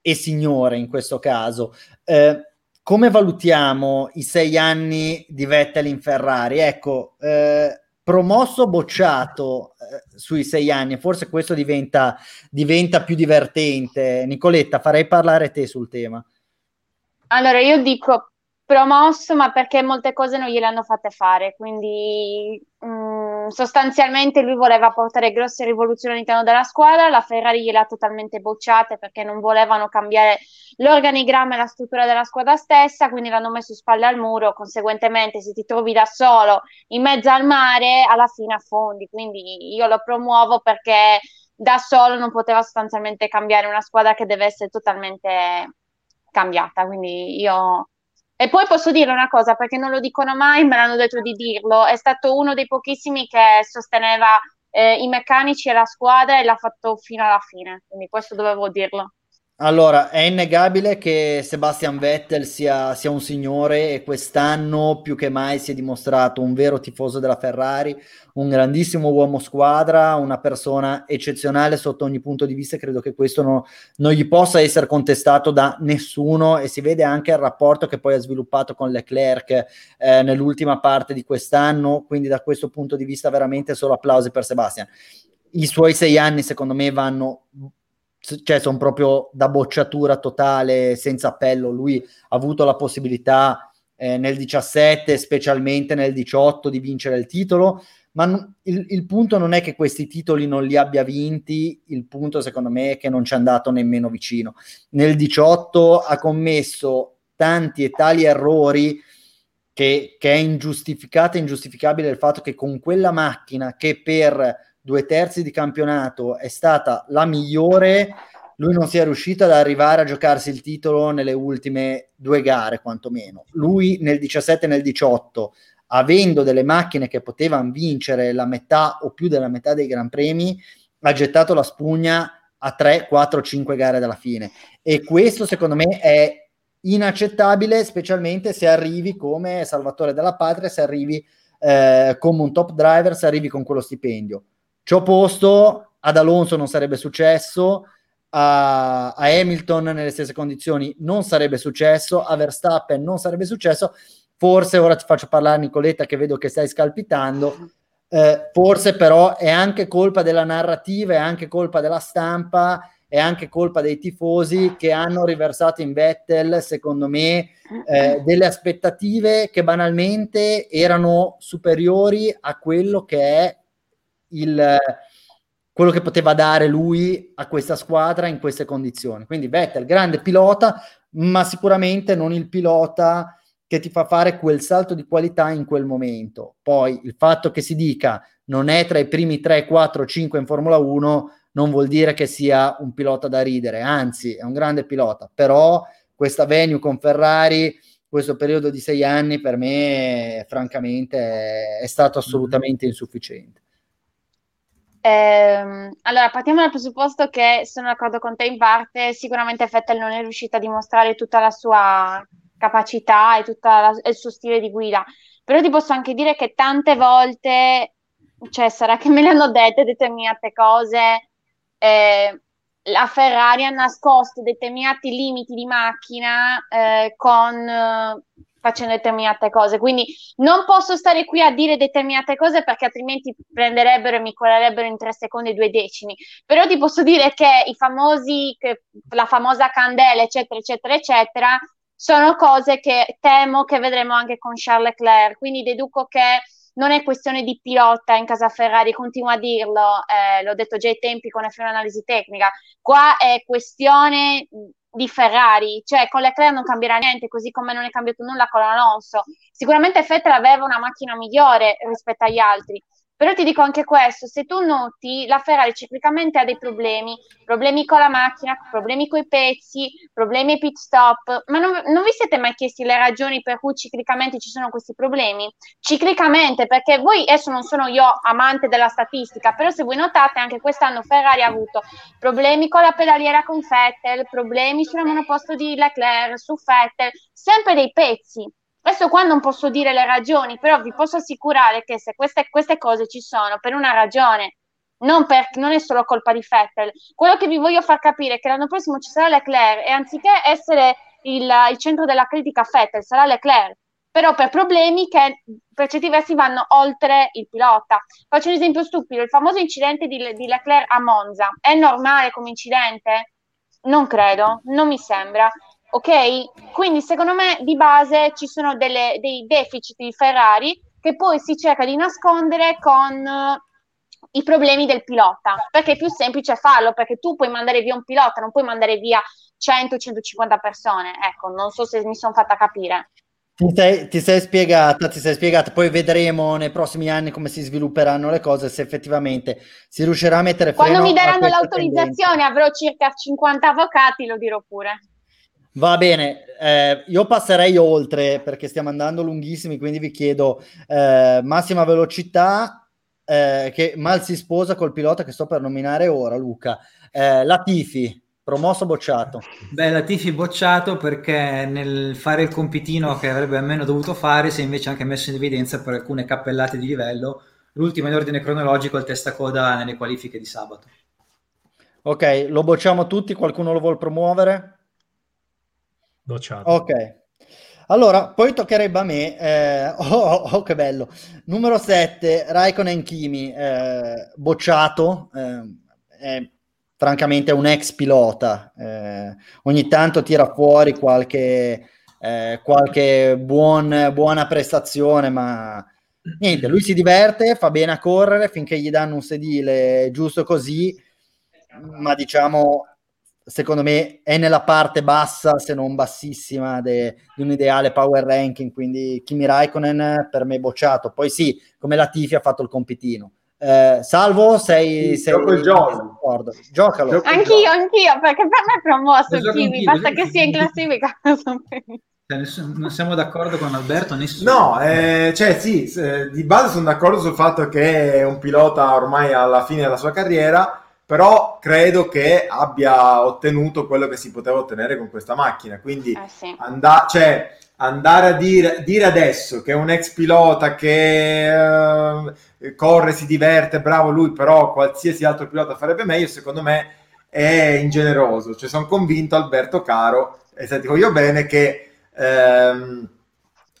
e signore in questo caso, eh, come valutiamo i sei anni di Vettel in Ferrari? Ecco, eh, promosso bocciato eh, sui sei anni, forse questo diventa, diventa più divertente. Nicoletta, farei parlare te sul tema. Allora, io dico promosso, ma perché molte cose non gliele hanno fatte fare, quindi mm, sostanzialmente lui voleva portare grosse rivoluzioni all'interno della squadra, la Ferrari gliel'ha totalmente bocciate perché non volevano cambiare l'organigramma e la struttura della squadra stessa, quindi l'hanno messo spalle al muro, conseguentemente se ti trovi da solo in mezzo al mare, alla fine affondi, quindi io lo promuovo perché da solo non poteva sostanzialmente cambiare una squadra che deve essere totalmente cambiata, quindi io... E poi posso dire una cosa, perché non lo dicono mai, me l'hanno detto di dirlo, è stato uno dei pochissimi che sosteneva eh, i meccanici e la squadra e l'ha fatto fino alla fine, quindi questo dovevo dirlo. Allora, è innegabile che Sebastian Vettel sia, sia un signore e quest'anno più che mai si è dimostrato un vero tifoso della Ferrari, un grandissimo uomo squadra, una persona eccezionale sotto ogni punto di vista. Credo che questo no- non gli possa essere contestato da nessuno e si vede anche il rapporto che poi ha sviluppato con Leclerc eh, nell'ultima parte di quest'anno. Quindi, da questo punto di vista, veramente solo applausi per Sebastian. I suoi sei anni, secondo me, vanno cioè sono proprio da bocciatura totale, senza appello. Lui ha avuto la possibilità eh, nel 17, specialmente nel 18, di vincere il titolo, ma n- il, il punto non è che questi titoli non li abbia vinti, il punto secondo me è che non ci è andato nemmeno vicino. Nel 18 ha commesso tanti e tali errori che, che è ingiustificato e ingiustificabile il fatto che con quella macchina che per due terzi di campionato è stata la migliore, lui non sia riuscito ad arrivare a giocarsi il titolo nelle ultime due gare, quantomeno. Lui nel 17 e nel 18, avendo delle macchine che potevano vincere la metà o più della metà dei Gran Premi, ha gettato la spugna a 3, 4, 5 gare dalla fine. E questo secondo me è inaccettabile, specialmente se arrivi come salvatore della patria, se arrivi eh, come un top driver, se arrivi con quello stipendio. Ciò posto, ad Alonso non sarebbe successo, a, a, Hamilton nelle stesse condizioni non sarebbe successo, a Verstappen non sarebbe successo. Forse ora ti faccio parlare, Nicoletta, che vedo che stai scalpitando. Eh, forse però è anche colpa della narrativa, è anche colpa della stampa, è anche colpa dei tifosi che hanno riversato in Vettel, secondo me, eh, delle aspettative che banalmente erano superiori a quello che è il quello che poteva dare lui a questa squadra in queste condizioni. Quindi Vettel, grande pilota, ma sicuramente non il pilota che ti fa fare quel salto di qualità in quel momento. Poi il fatto che si dica non è tra i primi 3, 4, 5 in Formula 1 non vuol dire che sia un pilota da ridere, anzi è un grande pilota, però questa venue con Ferrari, questo periodo di sei anni per me francamente è, è stato assolutamente insufficiente. Eh, allora, partiamo dal presupposto che sono d'accordo con te in parte, sicuramente Vettel non è riuscita a dimostrare tutta la sua capacità e tutto il suo stile di guida, però ti posso anche dire che tante volte, cioè sarà che me le hanno dette determinate cose, eh, la Ferrari ha nascosto determinati limiti di macchina eh, con facendo determinate cose. Quindi non posso stare qui a dire determinate cose perché altrimenti prenderebbero e mi colerebbero in tre secondi due decimi. Però ti posso dire che i famosi, che, la famosa candela, eccetera, eccetera, eccetera, sono cose che temo che vedremo anche con Charles Leclerc. Quindi deduco che non è questione di pilota in casa Ferrari, continuo a dirlo, eh, l'ho detto già ai tempi con F1 Analisi Tecnica, qua è questione di Ferrari, cioè con Leclerc non cambierà niente, così come non è cambiato nulla con Alonso. Sicuramente Vettel aveva una macchina migliore rispetto agli altri, però ti dico anche questo, se tu noti, la Ferrari ciclicamente ha dei problemi, problemi con la macchina, problemi con i pezzi, problemi ai pit stop, ma non, non, vi siete mai chiesti le ragioni per cui ciclicamente ci sono questi problemi? Ciclicamente, perché voi, adesso non sono io amante della statistica, però se voi notate anche quest'anno Ferrari ha avuto problemi con la pedaliera con Vettel, problemi sul monoposto di Leclerc, su Vettel, sempre dei pezzi. Adesso qua non posso dire le ragioni, però vi posso assicurare che se queste, queste cose ci sono per una ragione, non, per, non, è solo colpa di Vettel. Quello che vi voglio far capire è che l'anno prossimo ci sarà Leclerc e anziché essere il, il centro della critica Vettel, sarà Leclerc però per problemi che per certi versi vanno oltre il pilota. Faccio un esempio stupido, il famoso incidente di, di, Leclerc a Monza, è normale come incidente? Non credo, non mi sembra ok? Quindi secondo me di base ci sono delle, dei deficit di Ferrari che poi si cerca di nascondere con uh, i problemi del pilota, perché è più semplice farlo, perché tu puoi mandare via un pilota, non puoi mandare via 100-150 persone, ecco, non so se mi sono fatta capire. Ti sei, ti sei, spiegata, ti sei spiegata, poi vedremo nei prossimi anni come si svilupperanno le cose, se effettivamente si riuscirà a mettere freno Quando mi daranno l'autorizzazione tendenza. avrò circa 50 avvocati, lo dirò pure. Va bene, eh, io passerei oltre perché stiamo andando lunghissimi, quindi vi chiedo eh, massima velocità eh, che mal si sposa col pilota che sto per nominare ora, Luca. Eh, Latifi, promosso bocciato. Beh, Latifi bocciato perché nel fare il compitino che avrebbe almeno dovuto fare si è invece anche messo in evidenza per alcune cappellate di livello. L'ultimo in ordine cronologico è il testacoda nelle qualifiche di sabato. Ok, lo bocciamo tutti, qualcuno lo vuole promuovere? Bocciato. Ok. Allora, poi toccherebbe a me. Eh, [LAUGHS] oh, oh, oh, che bello. Numero 7, Raikkonen Kimi, eh, bocciato. Eh, è francamente un ex pilota. Eh, ogni tanto tira fuori qualche, eh, qualche buon, buona prestazione, ma niente, lui si diverte, fa bene a correre finché gli danno un sedile giusto così, ma diciamo secondo me è nella parte bassa, se non bassissima, de, di un ideale power ranking, quindi Kimi Raikkonen per me bocciato. Poi sì, come la Tifi ha fatto il compitino. Eh, salvo, sei, sì, sei il gioco. Giocalo. Gioco anch'io, anch'io, perché per me è promosso il Kimi, basta che sia in classifica. [LAUGHS] Cioè, non siamo d'accordo con Alberto? Nessuno. No, eh, cioè sì, di base sono d'accordo sul fatto che è un pilota ormai alla fine della sua carriera, però credo che abbia ottenuto quello che si poteva ottenere con questa macchina. Quindi eh sì. and- cioè, andare a dire, dire, adesso che è un ex pilota che uh, corre, si diverte, bravo lui, però qualsiasi altro pilota farebbe meglio, secondo me è ingeneroso. Cioè, sono convinto, Alberto Caro, e se ti voglio bene, che... Um,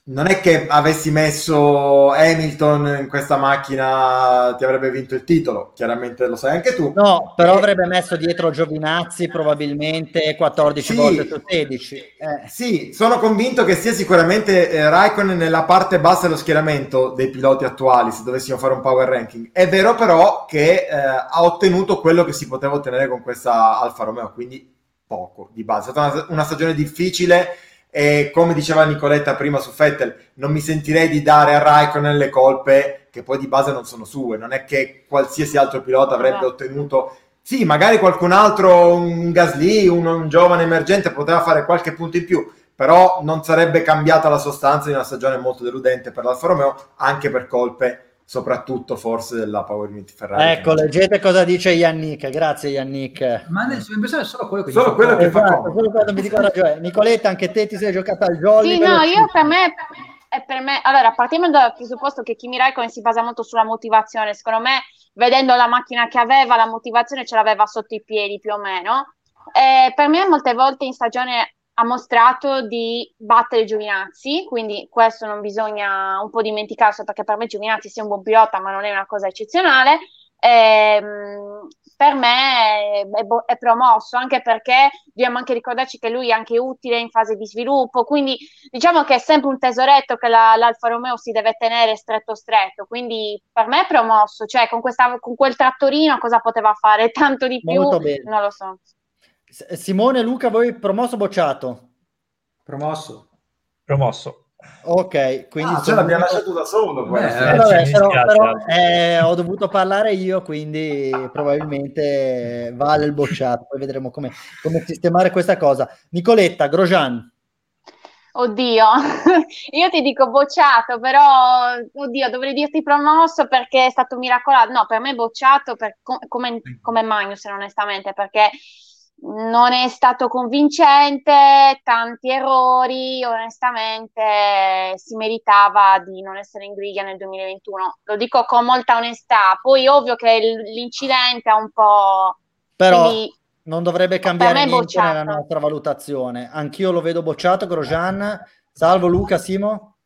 non è che avessi messo Hamilton in questa macchina ti avrebbe vinto il titolo, chiaramente lo sai anche tu. No, però avrebbe messo dietro Giovinazzi probabilmente 14 sì, volte su 16. Eh. Sì, sono convinto che sia sicuramente eh, Raikkonen nella parte bassa dello schieramento dei piloti attuali, se dovessimo fare un power ranking. È vero però che eh, ha ottenuto quello che si poteva ottenere con questa Alfa Romeo, quindi poco di base. È stata una, una stagione difficile e come diceva Nicoletta prima su Fettel, non mi sentirei di dare a Raikkonen le colpe che poi di base non sono sue. Non è che qualsiasi altro pilota avrebbe no. ottenuto. Sì, magari qualcun altro, un Gasly, un, un giovane emergente, poteva fare qualche punto in più, però non sarebbe cambiata la sostanza di una stagione molto deludente per l'Alfa Romeo, anche per colpe soprattutto forse della Power Unit Ferrari. Ecco, leggete cosa dice Yannick, grazie Yannick. Ma l'impressione è solo quello che, solo quello che esatto, fa solo quello mi dico ragione. Nicoletta, anche te ti sei giocata al jolly. Sì, no, io per me, è per me, allora partiamo dal presupposto che Kimi Raikkonen si basa molto sulla motivazione, secondo me vedendo la macchina che aveva, la motivazione ce l'aveva sotto i piedi più o meno. E per me molte volte in stagione ha mostrato di battere Giovinazzi, quindi questo non bisogna un po' dimenticarselo perché per me Giovinazzi sia un buon pilota ma non è una cosa eccezionale. Ehm, per me è, è, è, promosso anche perché dobbiamo anche ricordarci che lui è anche utile in fase di sviluppo quindi diciamo che è sempre un tesoretto che la, l'Alfa Romeo si deve tenere stretto stretto quindi per me è promosso cioè con, questa, con quel trattorino cosa poteva fare? [LAUGHS] Tanto di più non lo so Simone, Luca, voi promosso o bocciato? Promosso. Promosso. Ok, quindi ah, ce l'abbiamo lasciato da solo. Beh, eh, vabbè, però, però eh, ho dovuto parlare io, quindi probabilmente vale il bocciato. Poi vedremo come, come sistemare questa cosa. Nicoletta, Grosjean. Oddio, [LAUGHS] io ti dico bocciato, però oddio, dovrei dirti promosso perché è stato miracolato. No, per me bocciato per, come, come Magnus, onestamente, perché non è stato convincente, tanti errori, onestamente si meritava di non essere in griglia nel 2021, lo dico con molta onestà, poi ovvio che l'incidente ha un po'... Però quindi, non dovrebbe cambiare niente bocciato. nella nostra valutazione, anch'io lo vedo bocciato, Grosjean, salvo Luca, Simo?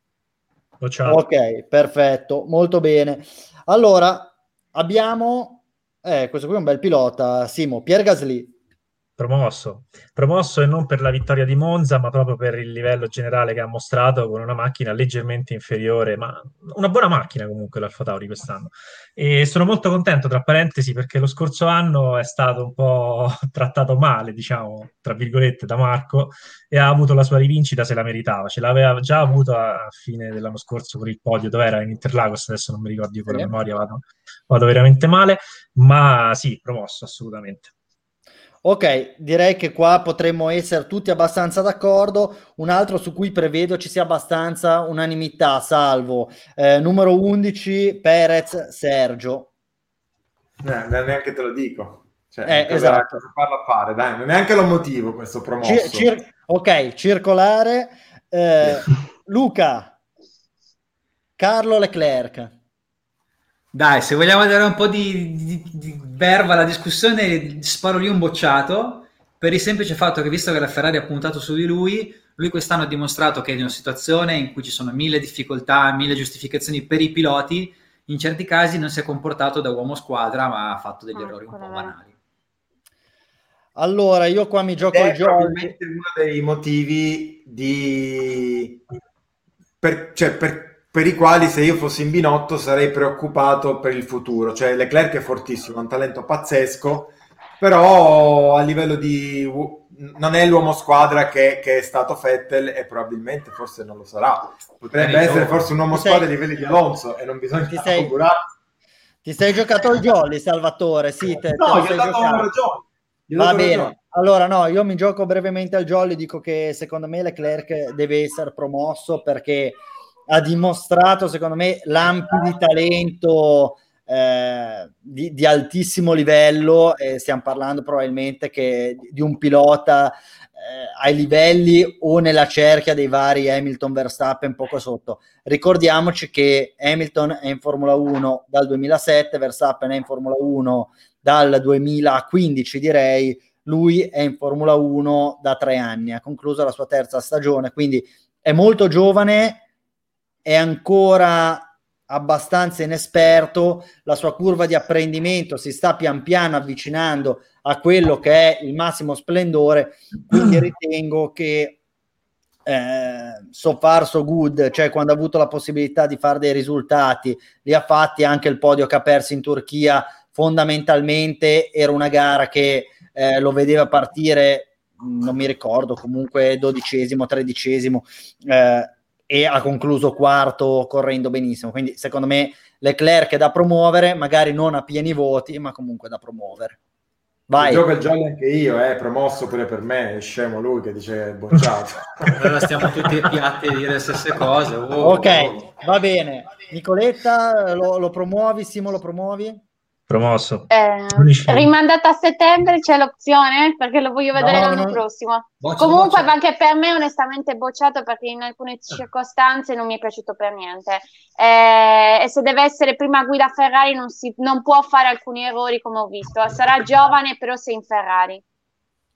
Bocciato. Ok, perfetto, molto bene. Allora, abbiamo, eh, questo qui è un bel pilota, Simo, Pier Gasly, promosso. Promosso e non per la vittoria di Monza, ma proprio per il livello generale che ha mostrato con una macchina leggermente inferiore, ma una buona macchina comunque l'Alfa Tauri quest'anno. E sono molto contento, tra parentesi, perché lo scorso anno è stato un po' [LAUGHS] trattato male, diciamo, tra virgolette, da Marco e ha avuto la sua rivincita se la meritava. Ce l'aveva già avuto a fine dell'anno scorso con il podio, dove era in Interlagos, adesso non mi ricordo con la memoria, vado, vado veramente male, ma sì, promosso assolutamente. Ok, direi che qua potremmo essere tutti abbastanza d'accordo. Un altro su cui prevedo ci sia abbastanza unanimità, salvo eh, numero 11, Perez, Sergio. Eh, neanche te lo dico. Cioè, eh, cosa, esatto. cosa farlo a fare? Dai, neanche lo motivo questo promosso. Cir- cir- ok, circolare. Eh, [LAUGHS] Luca, Carlo Leclerc. Dai, se vogliamo dare un po' di, di, di verba alla discussione, sparo lì un bocciato per il semplice fatto che visto che la Ferrari ha puntato su di lui, lui quest'anno ha dimostrato che in una situazione in cui ci sono mille difficoltà, mille giustificazioni per i piloti, in certi casi non si è comportato da uomo squadra, ma ha fatto degli ah, errori un po' banali. Allora, io qua mi gioco il gioco. Probabilmente uno dei motivi di... Per, cioè, per per i quali se io fossi in binotto sarei preoccupato per il futuro. Cioè Leclerc è fortissimo, ha un talento pazzesco, però a livello di... non è l'uomo squadra che, che è stato Fettel e probabilmente forse non lo sarà. Potrebbe essere forse un uomo ti squadra sei... a livelli di Alonso e non bisogna ti sei... augurarsi. Ti sei giocato il jolly, Salvatore? Sì, te, no, te gli ho dato ragione. Va bene. Ragione. Allora, no, io mi gioco brevemente al jolly, dico che secondo me Leclerc deve essere promosso perché ha dimostrato, secondo me, lampi di talento eh, di, di, altissimo livello. E stiamo parlando probabilmente che, di un pilota eh, ai livelli o nella cerchia dei vari Hamilton Verstappen poco sotto. Ricordiamoci che Hamilton è in Formula 1 dal 2007, Verstappen è in Formula 1 dal 2015, direi. Lui è in Formula 1 da tre anni, ha concluso la sua terza stagione, quindi è molto giovane è ancora abbastanza inesperto, la sua curva di apprendimento si sta pian piano avvicinando a quello che è il massimo splendore, quindi [CLEARS THROAT] ritengo che eh, so far so good, cioè quando ha avuto la possibilità di fare dei risultati, li ha fatti anche il podio che ha perso in Turchia, fondamentalmente era una gara che eh, lo vedeva partire, non mi ricordo, comunque dodicesimo, tredicesimo, eh, e ha concluso quarto correndo benissimo. Quindi secondo me Leclerc è da promuovere, magari non a pieni voti, ma comunque da promuovere. Vai. Gioca il jolly anche io, eh, promosso pure per me, è scemo lui che dice bocciato. [LAUGHS] allora stiamo tutti piatti a dire le stesse cose. Oh, ok, oh. va bene. Nicoletta, lo, lo promuovi? Simo, lo promuovi? Promosso. Eh, rimandata a settembre c'è l'opzione perché lo voglio vedere no, l'anno no. prossimo. Boccia, Comunque boccia. anche per me onestamente bocciato perché in alcune circostanze non mi è piaciuto per niente. Eh, e se deve essere prima guida Ferrari non, si, non può fare alcuni errori come ho visto. Sarà giovane però sei in Ferrari.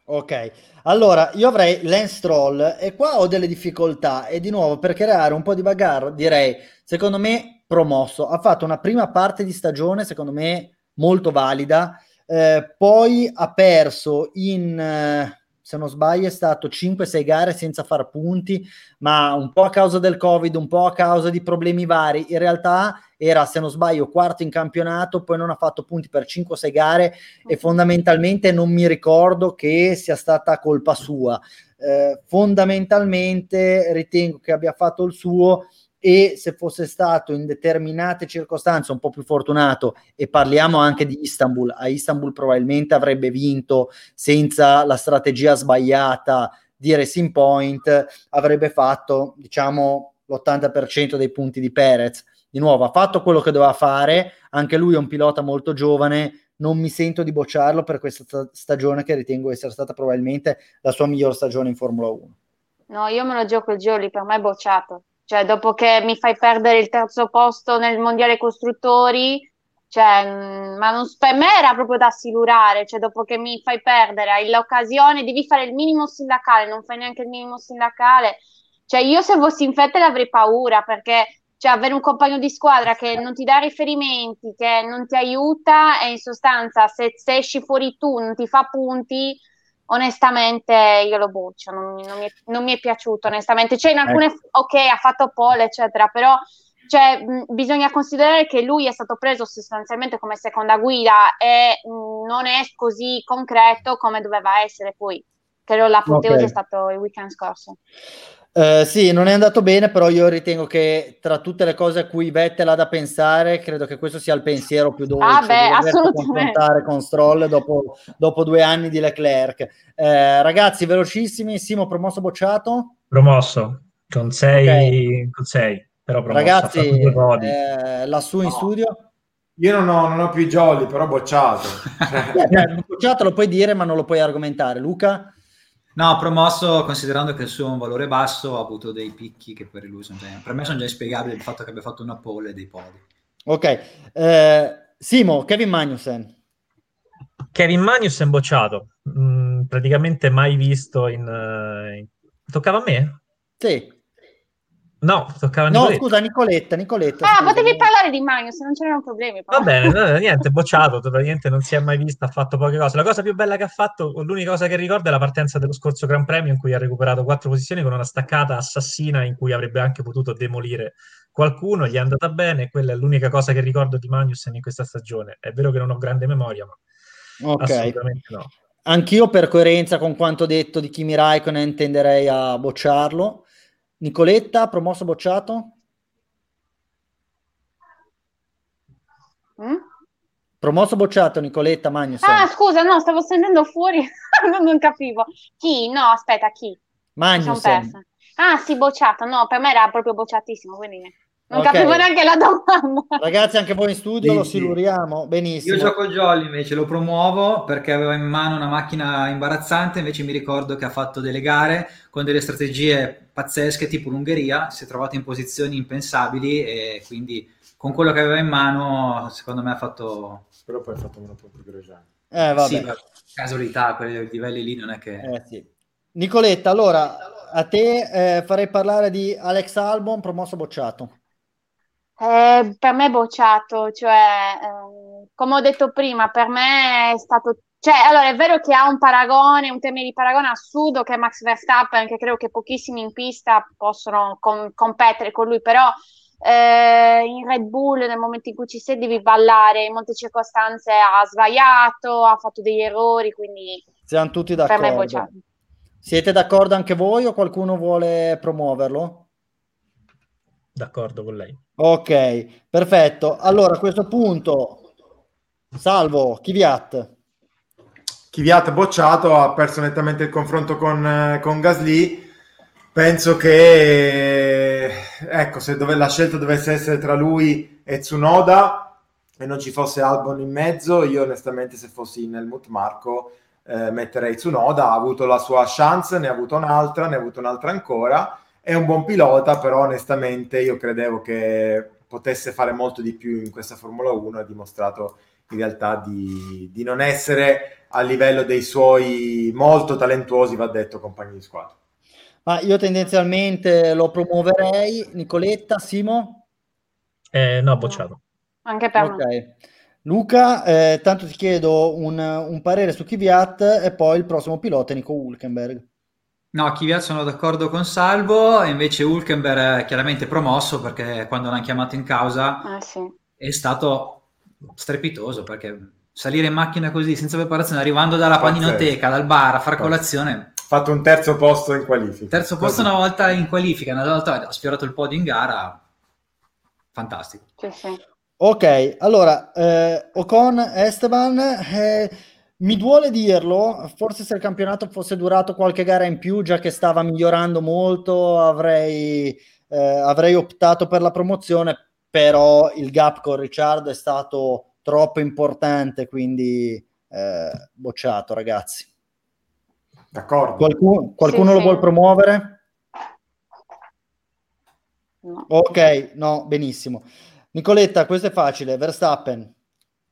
Ok, allora io avrei Lance Stroll e qua ho delle difficoltà e di nuovo per creare un po' di bagarre direi secondo me promosso. Ha fatto una prima parte di stagione secondo me molto valida. Eh, poi ha perso in, eh, se non sbaglio, è stato 5-6 gare senza far punti, ma un po' a causa del Covid, un po' a causa di problemi vari. In realtà era, se non sbaglio, quarto in campionato, poi non ha fatto punti per 5-6 gare e fondamentalmente non mi ricordo che sia stata colpa sua. Eh, fondamentalmente ritengo che abbia fatto il suo e se fosse stato in determinate circostanze un po' più fortunato e parliamo anche di Istanbul, a Istanbul probabilmente avrebbe vinto senza la strategia sbagliata di Racing Point, avrebbe fatto diciamo l'80% dei punti di Perez. Di nuovo ha fatto quello che doveva fare, anche lui è un pilota molto giovane, non mi sento di bocciarlo per questa stagione che ritengo essere stata probabilmente la sua miglior stagione in Formula 1. No, io me lo gioco il Gioli, per me è bocciato. Cioè, dopo che mi fai perdere il terzo posto nel mondiale costruttori, cioè, mm, ma non, per me era proprio da silurare, cioè dopo che mi fai perdere, hai l'occasione, devi fare il minimo sindacale, non fai neanche il minimo sindacale. Cioè, io se fossi in fette avrei paura perché cioè, avere un compagno di squadra che non ti dà riferimenti, che non ti aiuta e in sostanza se, se esci fuori tu non ti fa punti, onestamente io lo boccio, non, non, mi, non mi, è piaciuto onestamente. Cioè in alcune, eh. ok, ha fatto pole, eccetera, però cioè, mh, bisogna considerare che lui è stato preso sostanzialmente come seconda guida e mh, non è così concreto come doveva essere poi. Credo l'apoteosi okay. è stato il weekend scorso. Uh, sì, non è andato bene, però io ritengo che tra tutte le cose a cui Vettel ha da pensare, credo che questo sia il pensiero più dolce. Ah, beh, assolutamente. con Stroll dopo, dopo, due anni di Leclerc. Uh, ragazzi, velocissimi, Simo, promosso bocciato? Promosso, con 6, okay. con sei, però promosso. Ragazzi, eh, lassù in no. studio? Io non ho, non ho più i jolly, però bocciato. [LAUGHS] eh, bocciato lo puoi dire, ma non lo puoi argomentare. Luca? No, promosso considerando che il suo è un valore basso, ha avuto dei picchi che per lui sono già, per me sono già inspiegabili il fatto che abbia fatto una pole e dei podi. Ok, eh, Simo, Kevin Magnussen. Kevin Magnussen bocciato, mm, praticamente mai visto in, uh, in... Toccava a me? Sì. No, toccava a Nicoletta. No, scusa, Nicoletta, Nicoletta. Ah, scusa. potevi parlare di Magnus, non c'erano problemi. Però. Va bene, niente, bocciato, praticamente non si è mai vista, ha fatto poche cose. La cosa più bella che ha fatto, l'unica cosa che ricorda è la partenza dello scorso Gran Premio in cui ha recuperato quattro posizioni con una staccata assassina in cui avrebbe anche potuto demolire qualcuno, gli è andata bene, quella è l'unica cosa che ricordo di Magnus in questa stagione. È vero che non ho grande memoria, ma okay. assolutamente no. Anch'io per coerenza con quanto detto di Kimi Raikkonen tenderei a bocciarlo Nicoletta, promosso bocciato? Mm? Promosso bocciato Nicoletta Magnus. Ah, scusa, no, stavo sentendo fuori, [LAUGHS] non capivo. Chi? No, aspetta, chi? Magnus. Ah, sì, bocciato. No, per me era proprio bocciatissimo, quindi non okay. capivo neanche la domanda. Ragazzi, anche voi in studio sì, lo siluriamo. Benissimo. Io gioco il Jolly invece, lo promuovo perché aveva in mano una macchina imbarazzante, invece mi ricordo che ha fatto delle gare con delle strategie pazzesche, tipo l'Ungheria, si è trovato in posizioni impensabili e quindi con quello che aveva in mano, secondo me ha fatto... Però poi ha fatto uno po' più grossolano. Eh, vabbè. Sì, casualità, quei livelli lì non è che... Eh, sì. Nicoletta, allora a te eh, farei parlare di Alex Albon, promosso bocciato. Eh, per me è bocciato, cioè, eh, come ho detto prima, per me è stato... Cioè, allora, è vero che ha un paragone, un termine di paragone assurdo che è Max Verstappen, che credo che pochissimi in pista possono com- competere con lui, però eh, in Red Bull nel momento in cui ci sei devi ballare, in molte circostanze ha sbagliato, ha fatto degli errori, quindi... Siamo tutti d'accordo. Siete d'accordo anche voi o qualcuno vuole promuoverlo? D'accordo con lei. Ok, perfetto. Allora a questo punto, salvo Kiviat. Kiviat bocciato, ha perso nettamente il confronto con, con Gasly. Penso che ecco, se dove, la scelta dovesse essere tra lui e Tsunoda e non ci fosse Albon in mezzo, io onestamente se fossi in Helmut Marco eh, metterei Tsunoda, ha avuto la sua chance, ne ha avuto un'altra, ne ha avuto un'altra ancora è un buon pilota, però onestamente io credevo che potesse fare molto di più in questa Formula 1 ha dimostrato in realtà di, di, non essere a livello dei suoi molto talentuosi, va detto, compagni di squadra. Ma io tendenzialmente lo promuoverei. Nicoletta, Simo? Eh, no, bocciato. Anche per okay. me. Luca, eh, tanto ti chiedo un, un parere su Kvyat e poi il prossimo pilota Nico Hulkenberg. No, Kvyat sono d'accordo con Salvo, e invece Hulkenberg è chiaramente promosso perché quando l'hanno chiamato in causa ah, sì. è stato strepitoso perché salire in macchina così senza preparazione, arrivando dalla paninoteca, dal bar a fare colazione. Fatto un terzo posto in qualifica. Terzo posto una volta in qualifica, una volta ha sfiorato il podio in gara. Fantastico. Sì, sì. Ok, allora, eh, Ocon Esteban... Eh mi duole dirlo, forse se il campionato fosse durato qualche gara in più, già che stava migliorando molto, avrei, eh, avrei optato per la promozione, però il gap con Ricciardo è stato troppo importante, quindi eh, bocciato ragazzi. D'accordo. Qualcuno, qualcuno sì, lo sì. vuole promuovere? No. Ok, no, benissimo. Nicoletta, questo è facile, Verstappen.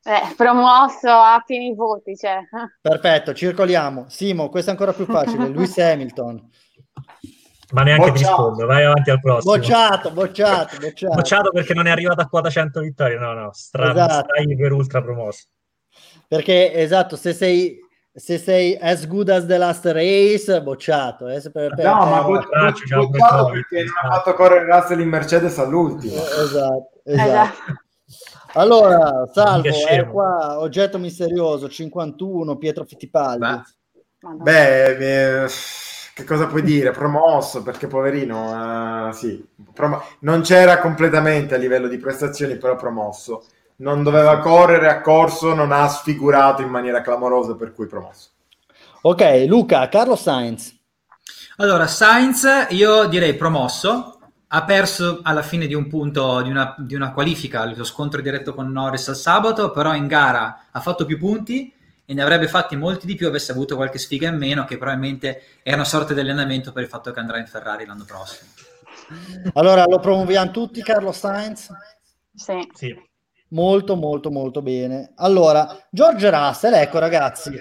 Eh, promosso a pieni voti, cioè. Perfetto, circoliamo. Simo, questo è ancora più facile. [LAUGHS] Lewis Hamilton. Ma neanche ti rispondo, vai avanti al prossimo. Bocciato, bocciato, bocciato. Bocciato perché non è arrivato a quota 100 vittorie. No, no, stra- esatto. stai per ultra promosso. Perché, esatto, se sei, se sei as good as the last race, bocciato. Eh, per, per, no, ma bo- bo- bocciato perché non ha fatto correre Russell in Mercedes all'ultimo. Eh, esatto, esatto. esatto. Allora, salvo, è qua, oggetto misterioso, 51, Pietro Fittipaldi. Beh, beh, che cosa puoi dire? Promosso, perché poverino, uh, sì, prom- non c'era completamente a livello di prestazioni, però promosso. Non doveva correre, ha corso, non ha sfigurato in maniera clamorosa, per cui promosso. Ok, Luca, Carlo Sainz. Allora, Sainz io direi promosso, ha perso alla fine di un punto di una, di una qualifica, lo scontro diretto con Norris al sabato, però in gara ha fatto più punti e ne avrebbe fatti molti di più avesse avuto qualche sfiga in meno, che probabilmente è una sorta di allenamento per il fatto che andrà in Ferrari l'anno prossimo. Allora lo promuoviamo tutti, Carlo Sainz? Sì. sì. Molto, molto, molto bene. Allora, George Russell, ecco ragazzi,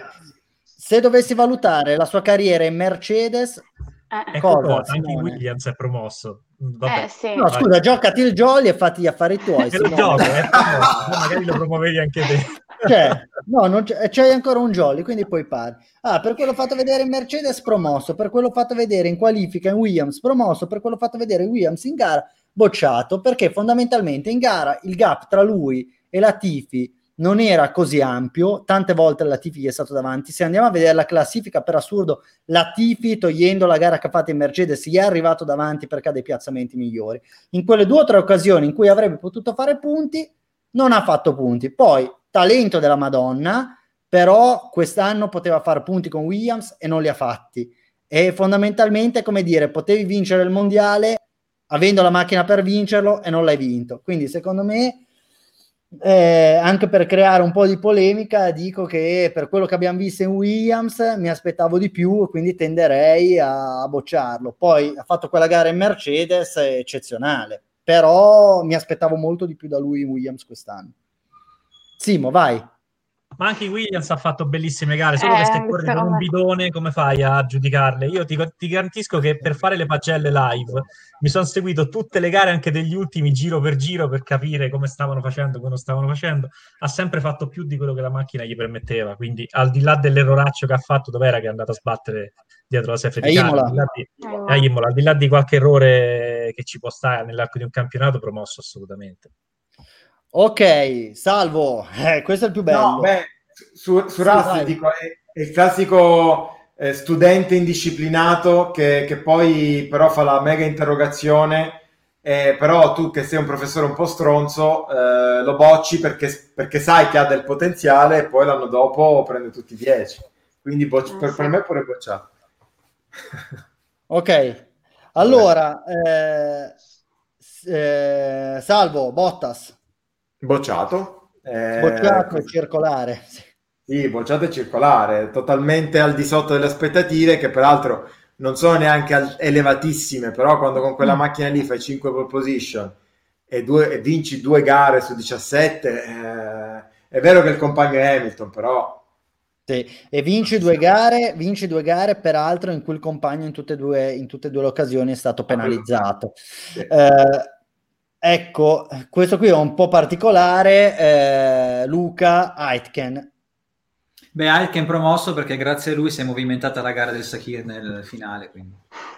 se dovessi valutare la sua carriera in Mercedes, eh. Ecco cosa, anche Williams è promosso. Vabbè. Eh, sì. No, scusa, Vai. giocati il jolly e fatti gli affari tuoi. lo gioco, eh, [LAUGHS] magari lo promuovevi anche te. Cioè, no, non c'è, c'hai ancora un jolly, quindi poi parli. Ah, per quello fatto vedere in Mercedes promosso, per quello fatto vedere in qualifica in Williams promosso, per quello fatto vedere in Williams in gara bocciato, perché fondamentalmente in gara il gap tra lui e la Tifi non era così ampio, tante volte la Tifi è stato davanti. Se andiamo a vedere la classifica, per assurdo, la Tifi, togliendo la gara che ha fatto in Mercedes, gli è arrivato davanti perché ha dei piazzamenti migliori. In quelle due o tre occasioni in cui avrebbe potuto fare punti, non ha fatto punti. Poi, talento della Madonna, però quest'anno poteva fare punti con Williams e non li ha fatti. E fondamentalmente, come dire, potevi vincere il mondiale avendo la macchina per vincerlo e non l'hai vinto. Quindi, secondo me eh, anche per creare un po' di polemica, dico che per quello che abbiamo visto in Williams mi aspettavo di più quindi tenderei a bocciarlo. Poi ha fatto quella gara in Mercedes eccezionale, però mi aspettavo molto di più da lui in Williams quest'anno. Simo, vai. Ma anche Williams ha fatto bellissime gare, solo eh, che stai correndo con un bidone, come fai a giudicarle? Io ti, ti, garantisco che per fare le pagelle live mi sono seguito tutte le gare, anche degli ultimi, giro per giro, per capire come stavano facendo, come non stavano facendo. Ha sempre fatto più di quello che la macchina gli permetteva, quindi al di là dell'erroraccio che ha fatto, dov'era che è andato a sbattere dietro la safety car? Al di, là di, eh, Imola, al di là di qualche errore che ci può stare nell'arco di un campionato, promosso assolutamente. Ok, salvo, [LAUGHS] eh, questo è il più bello. No, beh, su, su sì, Russell dico, è, è, il classico eh, studente indisciplinato che, che, poi però fa la mega interrogazione, eh, però tu che sei un professore un po' stronzo eh, lo bocci perché, perché, sai che ha del potenziale e poi l'anno dopo prende tutti i 10. Quindi bocci, per, per, me pure bocciato. [LAUGHS] ok, allora, eh, eh, salvo, Bottas. Bocciato. Eh, bocciato e circolare. Sì, bocciato e circolare, totalmente al di sotto delle aspettative, che peraltro non sono neanche elevatissime, però quando con quella mm. macchina lì fai 5 pole position e, due, e vinci due gare su 17, eh, è vero che il compagno è Hamilton, però... Sì, e vinci due gare, vinci due gare peraltro in cui il compagno in tutte e due, in tutte e due le occasioni è stato penalizzato. Sì. Eh, Ecco, questo qui è un po' particolare. Eh, Luca Aitken. Beh, Aitken promosso perché grazie a lui si è movimentata la gara del Sakir nel finale, quindi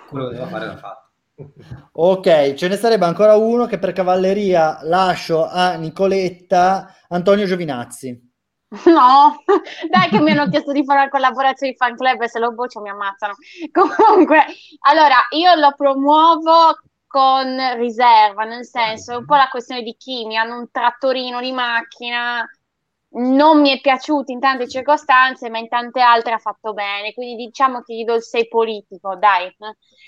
quello che doveva fare l'ha fatto. [LAUGHS] Ok, ce ne sarebbe ancora uno che per cavalleria lascio a Nicoletta Antonio Giovinazzi. [LAUGHS] No, dai che mi hanno chiesto di fare una collaborazione di fan club e se lo boccio mi ammazzano. [LAUGHS] Comunque, allora, io lo promuovo con riserva, nel senso, è un po' la questione di chi mi hanno un trattorino di macchina, non mi è piaciuto in tante circostanze, ma in tante altre ha fatto bene, quindi diciamo che gli do il 6 politico, dai.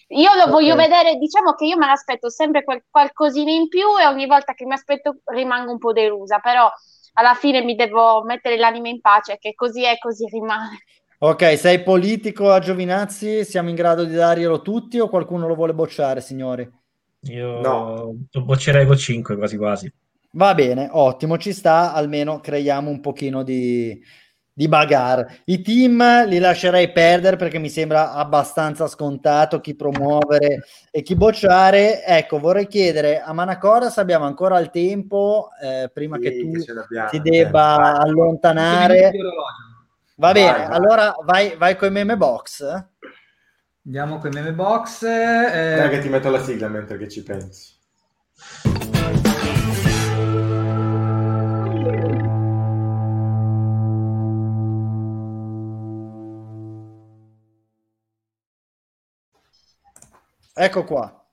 Io lo okay. voglio vedere, diciamo che io me l'aspetto sempre quel, qualcosina in più e ogni volta che mi aspetto rimango un po' delusa, però alla fine mi devo mettere l'anima in pace, che così è, così rimane. Ok, sei politico a Giovinazzi, siamo in grado di darglielo tutti o qualcuno lo vuole bocciare, signori? Io no. lo boccerei con 5 quasi quasi. Va bene, ottimo, ci sta, almeno creiamo un pochino di, di bagarre. I team li lascerei perdere perché mi sembra abbastanza scontato chi promuovere e chi bocciare. Ecco, vorrei chiedere a Manacora se abbiamo ancora il tempo eh, prima sì, che tu che ti debba eh, allontanare. Va bene, vai, allora vai, vai con i meme box. Andiamo con i meme box. Eh... Dai che ti metto la sigla mentre che ci pensi. Ecco qua.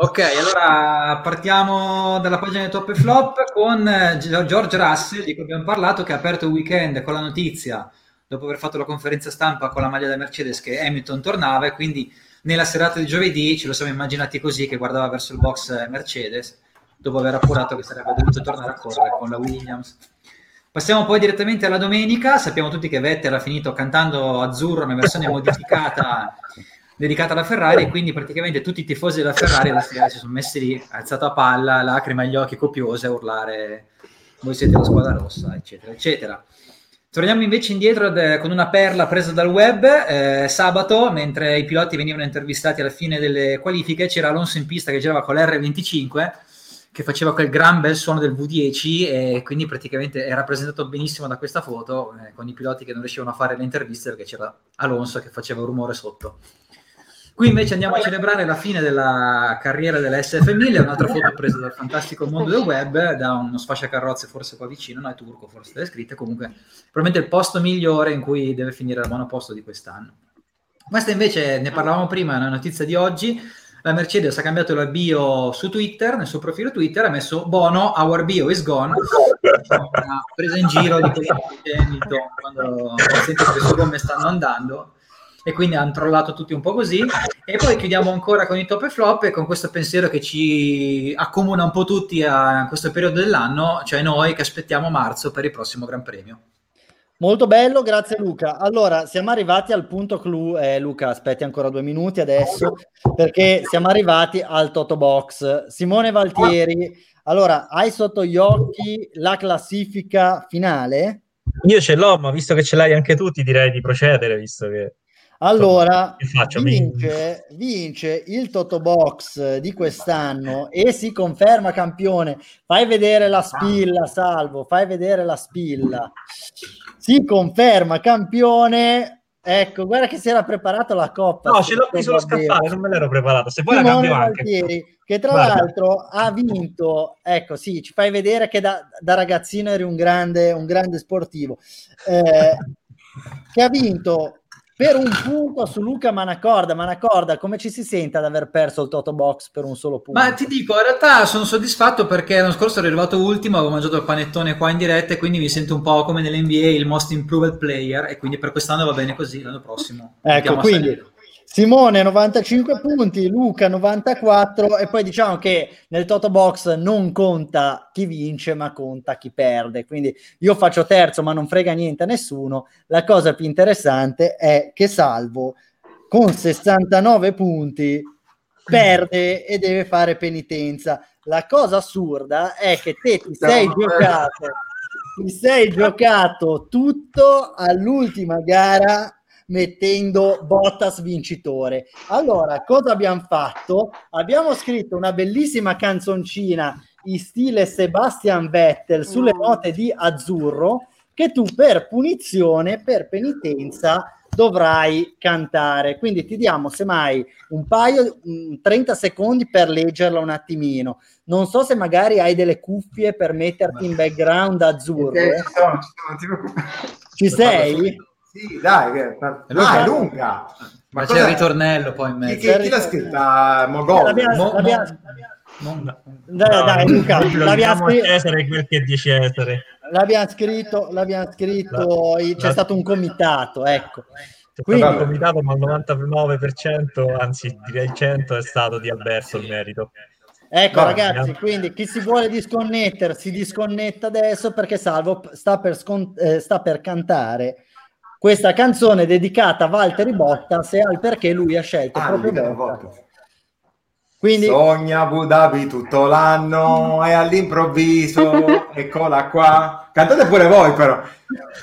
Ok, allora partiamo dalla pagina di Top e Flop con George Russell, di cui abbiamo parlato, che ha aperto il weekend con la notizia dopo aver fatto la conferenza stampa con la maglia da Mercedes che Hamilton tornava e quindi nella serata di giovedì ce lo siamo immaginati così che guardava verso il box Mercedes dopo aver appurato che sarebbe dovuto tornare a correre con la Williams. Passiamo poi direttamente alla domenica, sappiamo tutti che Vettel ha finito cantando Azzurro, una versione [LAUGHS] modificata dedicata alla Ferrari e quindi praticamente tutti i tifosi della Ferrari alla sera si sono messi lì, alzato a palla, lacrime agli occhi copiose a urlare voi siete la squadra rossa, eccetera, eccetera. Torniamo invece indietro de- con una perla presa dal web. Eh, sabato, mentre i piloti venivano intervistati alla fine delle qualifiche, c'era Alonso in pista che girava con l'R25 che faceva quel gran bel suono del V10 e quindi praticamente è rappresentato benissimo da questa foto eh, con i piloti che non riuscivano a fare le interviste perché c'era Alonso che faceva rumore sotto. Qui invece andiamo a celebrare la fine della carriera della SF1000, un'altra foto presa dal fantastico mondo del web, da uno sfasciacarrozze forse qua vicino, no è turco, forse è scritto, comunque probabilmente il posto migliore in cui deve finire il monoposto di quest'anno. Questa invece, ne parlavamo prima, è una notizia di oggi, la Mercedes ha cambiato la bio su Twitter, nel suo profilo Twitter, ha messo Bono, our bio is gone, una presa in giro di quelli che quando sente che le sue gomme stanno andando e quindi hanno trollato tutti un po' così. E poi chiudiamo ancora con i top e flop e con questo pensiero che ci accomuna un po' tutti a questo periodo dell'anno, cioè noi che aspettiamo marzo per il prossimo Gran Premio. Molto bello, grazie Luca. Allora, siamo arrivati al punto clou. Eh, Luca, aspetti ancora due minuti adesso, perché siamo arrivati al Toto Box. Simone Valtieri Allora, hai sotto gli occhi la classifica finale? Io ce l'ho, ma visto che ce l'hai anche tu, ti direi di procedere, visto che... Allora, vince, vince, il Toto Box di quest'anno e si conferma campione. Fai vedere la spilla, Salvo, fai vedere la spilla. Si conferma campione Ecco, guarda che si era preparato la coppa. No, ce l'ho qui sullo scaffale, non me l'ero preparato. Se vuoi la cambio anche. che tra guarda. l'altro ha vinto, ecco sì, ci fai vedere che da, da ragazzino eri un grande, un grande sportivo, eh, che ha vinto per un punto su Luca Manacorda. Manacorda, come ci si sente ad aver perso il Toto Box per un solo punto? Ma ti dico, in realtà sono soddisfatto perché l'anno scorso ero arrivato ultimo, avevo mangiato il panettone qua in diretta e quindi mi sento un po' come nell'NBA il most improved player e quindi per quest'anno va bene così, l'anno prossimo. Ecco, quindi Simone 95 punti, Luca 94 e poi diciamo che nel Toto Box non conta chi vince ma conta chi perde, quindi io faccio terzo ma non frega niente a nessuno, la cosa più interessante è che Salvo con 69 punti perde e deve fare penitenza. La cosa assurda è che te ti sei giocato, ti sei giocato tutto all'ultima gara mettendo Bottas vincitore. Allora, cosa abbiamo fatto? Abbiamo scritto una bellissima canzoncina in stile Sebastian Vettel sulle mm. note di azzurro che tu per punizione, per penitenza dovrai cantare. Quindi ti diamo semmai un paio, 30 secondi per leggerla un attimino. Non so se magari hai delle cuffie per metterti in background azzurro. Ci, sono, ci, sono, ci [LAUGHS] sei? Sì, dai, che... Luca, ah, è lunga. Ma, Ma c'è il ritornello poi in mezzo. Chi, chi, chi l'ha scritta? Mogol. L'abbiamo, Mo, l'abbiamo... Mo, dai, dai, Luca, l'abbiamo scritto Cesare quel che di Cesare. L'abbiamo scritto, l'abbiamo scritto, la, c'è la, stato un comitato, ecco. C'è Quindi, stato un comitato, ma il 99%, anzi direi il 100% è stato di Alberto il merito. Ecco Vai, ragazzi, quindi chi si vuole disconnettere si disconnetta adesso perché Salvo sta per, scon- eh, sta per cantare questa canzone dedicata a Valtteri Bottas e al perché lui ha scelto ah, proprio Bottas. Quindi... Sogna Abu Dhabi tutto l'anno e all'improvviso, [LAUGHS] eccola qua. Cantate pure voi però.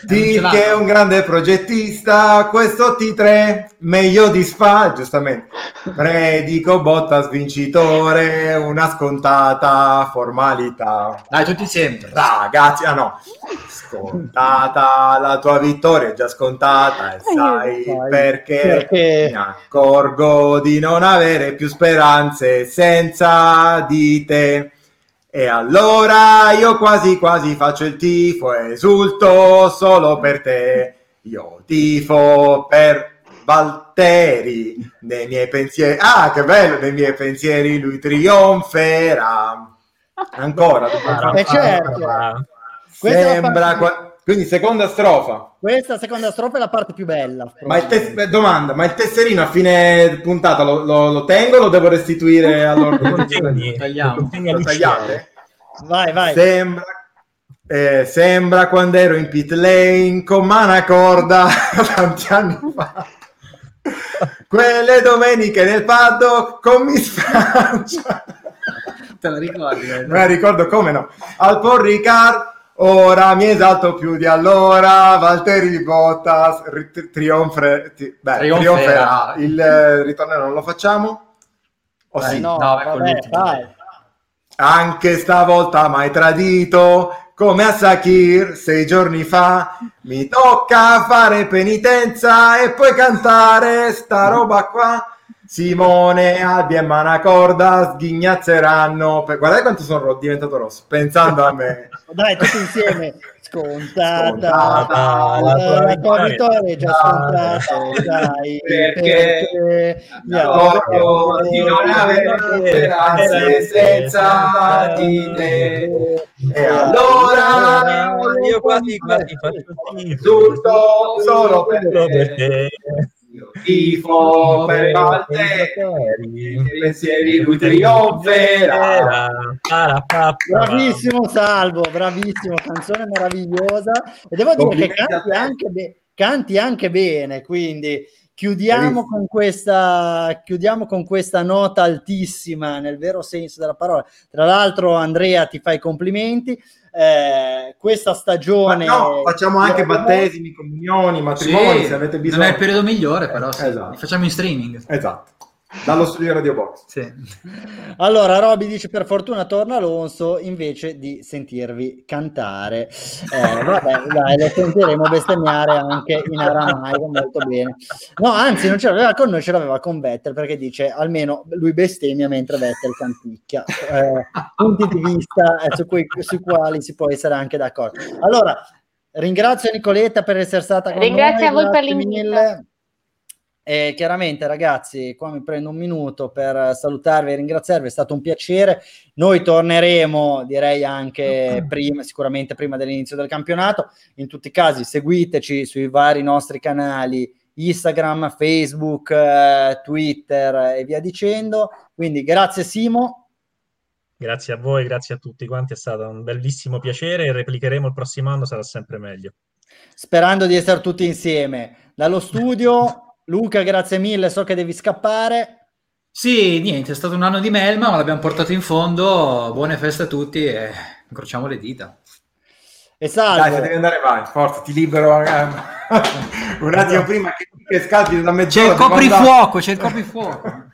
Di che è un grande progettista, questo T3 meglio di Spa, giustamente. Predico Bottas vincitore, una scontata formalità. Dai, tutti insieme. Ragazzi, ah no, scontata la tua vittoria, è già scontata e sai perché, perché mi accorgo di non avere più speranze senza di te. E allora io quasi quasi faccio il tifo esulto solo per te. Io tifo per Valtteri nei miei pensieri. Ah, che bello! Nei miei pensieri lui trionferà. Ancora. E eh, certo. Sembra. Quindi seconda strofa. Questa seconda strofa è la parte più bella. Ma il te... domanda, ma il tesserino a fine puntata lo, lo, lo tengo o lo devo restituire [LAUGHS] all'ordine? Tagliamo. Lo tagliate? Vai, vai. Sembra, eh, sembra quando ero in pit lane con Manacorda [LAUGHS] tanti anni fa. Quelle domeniche nel paddock con Miss Francia. Te la ricordi? Me la ricordo come no. Al Paul Ricard Ora mi esalto più di allora, Valtteri Bottas ri- trionfre, ti- beh, trionferà. Il eh, ritorno non lo facciamo? O Dai, sì? No, no vabbè, Anche stavolta mai tradito, come a Sakir sei giorni fa. Mi tocca fare penitenza e poi cantare sta roba qua. Simone, Albi e Manacorda sghignazzeranno. Per... Guardate quanto sono diventato rosso, pensando a me. [LAUGHS] Dai, tutti insieme. Scontata, scontata la, tua, la tua vittoria è già scontata. Dai, perché, perché auguro di non avere speranze senza di te. E allora io quasi quasi faccio tutto solo per te tifo per Valtteri, pensieri lui trionferà. Bravissimo Salvo, bravissimo, canzone meravigliosa. E devo dire che canti anche, be- canti anche bene, quindi Chiudiamo con, questa, chiudiamo con questa nota altissima nel vero senso della parola. Tra l'altro, Andrea, ti fai complimenti. Eh, questa stagione. Ma no, facciamo anche battesimi, comunioni, matrimoni sì, se avete bisogno. Non è il periodo migliore, però. Sì. Esatto. Li facciamo in streaming. Esatto dallo studio Radio Box. Sì. Allora, Roby dice per fortuna torna Alonso invece di sentirvi cantare. Eh, vabbè, dai, lo sentiremo bestemmiare anche in aramaico molto bene. No, anzi, non ce l'aveva con noi, ce l'aveva con Vettel perché dice almeno lui bestemmia mentre Vettel canticchia. Eh, punti di vista eh, su cui, sui quali si può essere anche d'accordo. Allora, ringrazio Nicoletta per essere stata con Ringrazio noi. Ringrazio a voi per l'invito. E chiaramente, ragazzi, qua mi prendo un minuto per salutarvi e ringraziarvi, è stato un piacere. Noi torneremo, direi anche prima, sicuramente prima dell'inizio del campionato. In tutti i casi, seguiteci sui vari nostri canali Instagram, Facebook, eh, Twitter e via dicendo. Quindi, grazie, Simo. Grazie a voi, grazie a tutti quanti, è stato un bellissimo piacere e replicheremo il prossimo anno, sarà sempre meglio. Sperando di essere tutti insieme dallo studio. Luca, grazie mille, so che devi scappare. Sì, niente, è stato un anno di melma, ma l'abbiamo portato in fondo. Buone feste a tutti e incrociamo le dita. E salve. Dai, se devi andare, vai, forza, ti libero eh. [LAUGHS] un attimo prima che, che scaldi da mezz'ora. C'è il coprifuoco, c'è il [LAUGHS] coprifuoco.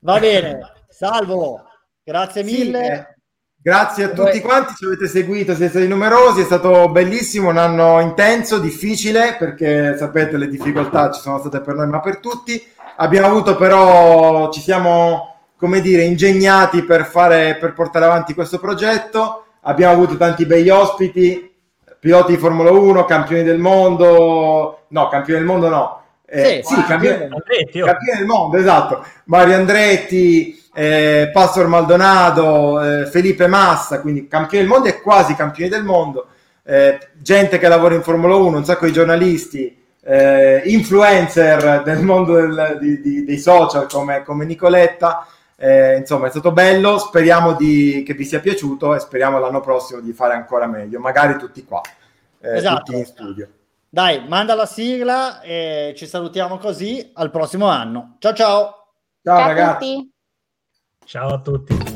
Va bene, salvo. Grazie mille. Sì, eh. Grazie a tutti quanti, ci avete seguito, siete stati numerosi, è stato bellissimo, un anno intenso, difficile, perché sapete le difficoltà ci sono state per noi, ma per tutti. Abbiamo avuto però, ci siamo, come dire, ingegnati per, fare, per portare avanti questo progetto. Abbiamo avuto tanti bei ospiti, piloti di Formula 1, campioni del mondo, no, campioni del mondo no. Eh, sì, sì campioni, Andretti, oh. campioni del mondo, esatto. Mario Andretti, eh, Pastor Maldonado, eh, Felipe Massa, quindi campioni del mondo e quasi campioni del mondo, eh, gente che lavora in Formula 1, un sacco di giornalisti, eh, influencer del mondo del, di, di, dei social come, come Nicoletta. Eh, insomma, è stato bello. Speriamo di, che vi sia piaciuto e speriamo l'anno prossimo di fare ancora meglio, magari tutti qua, eh, esatto. tutti in studio. Dai, manda la sigla e ci salutiamo così al prossimo anno. Ciao ciao. Ciao, ciao ragazzi. Ciao a tutti.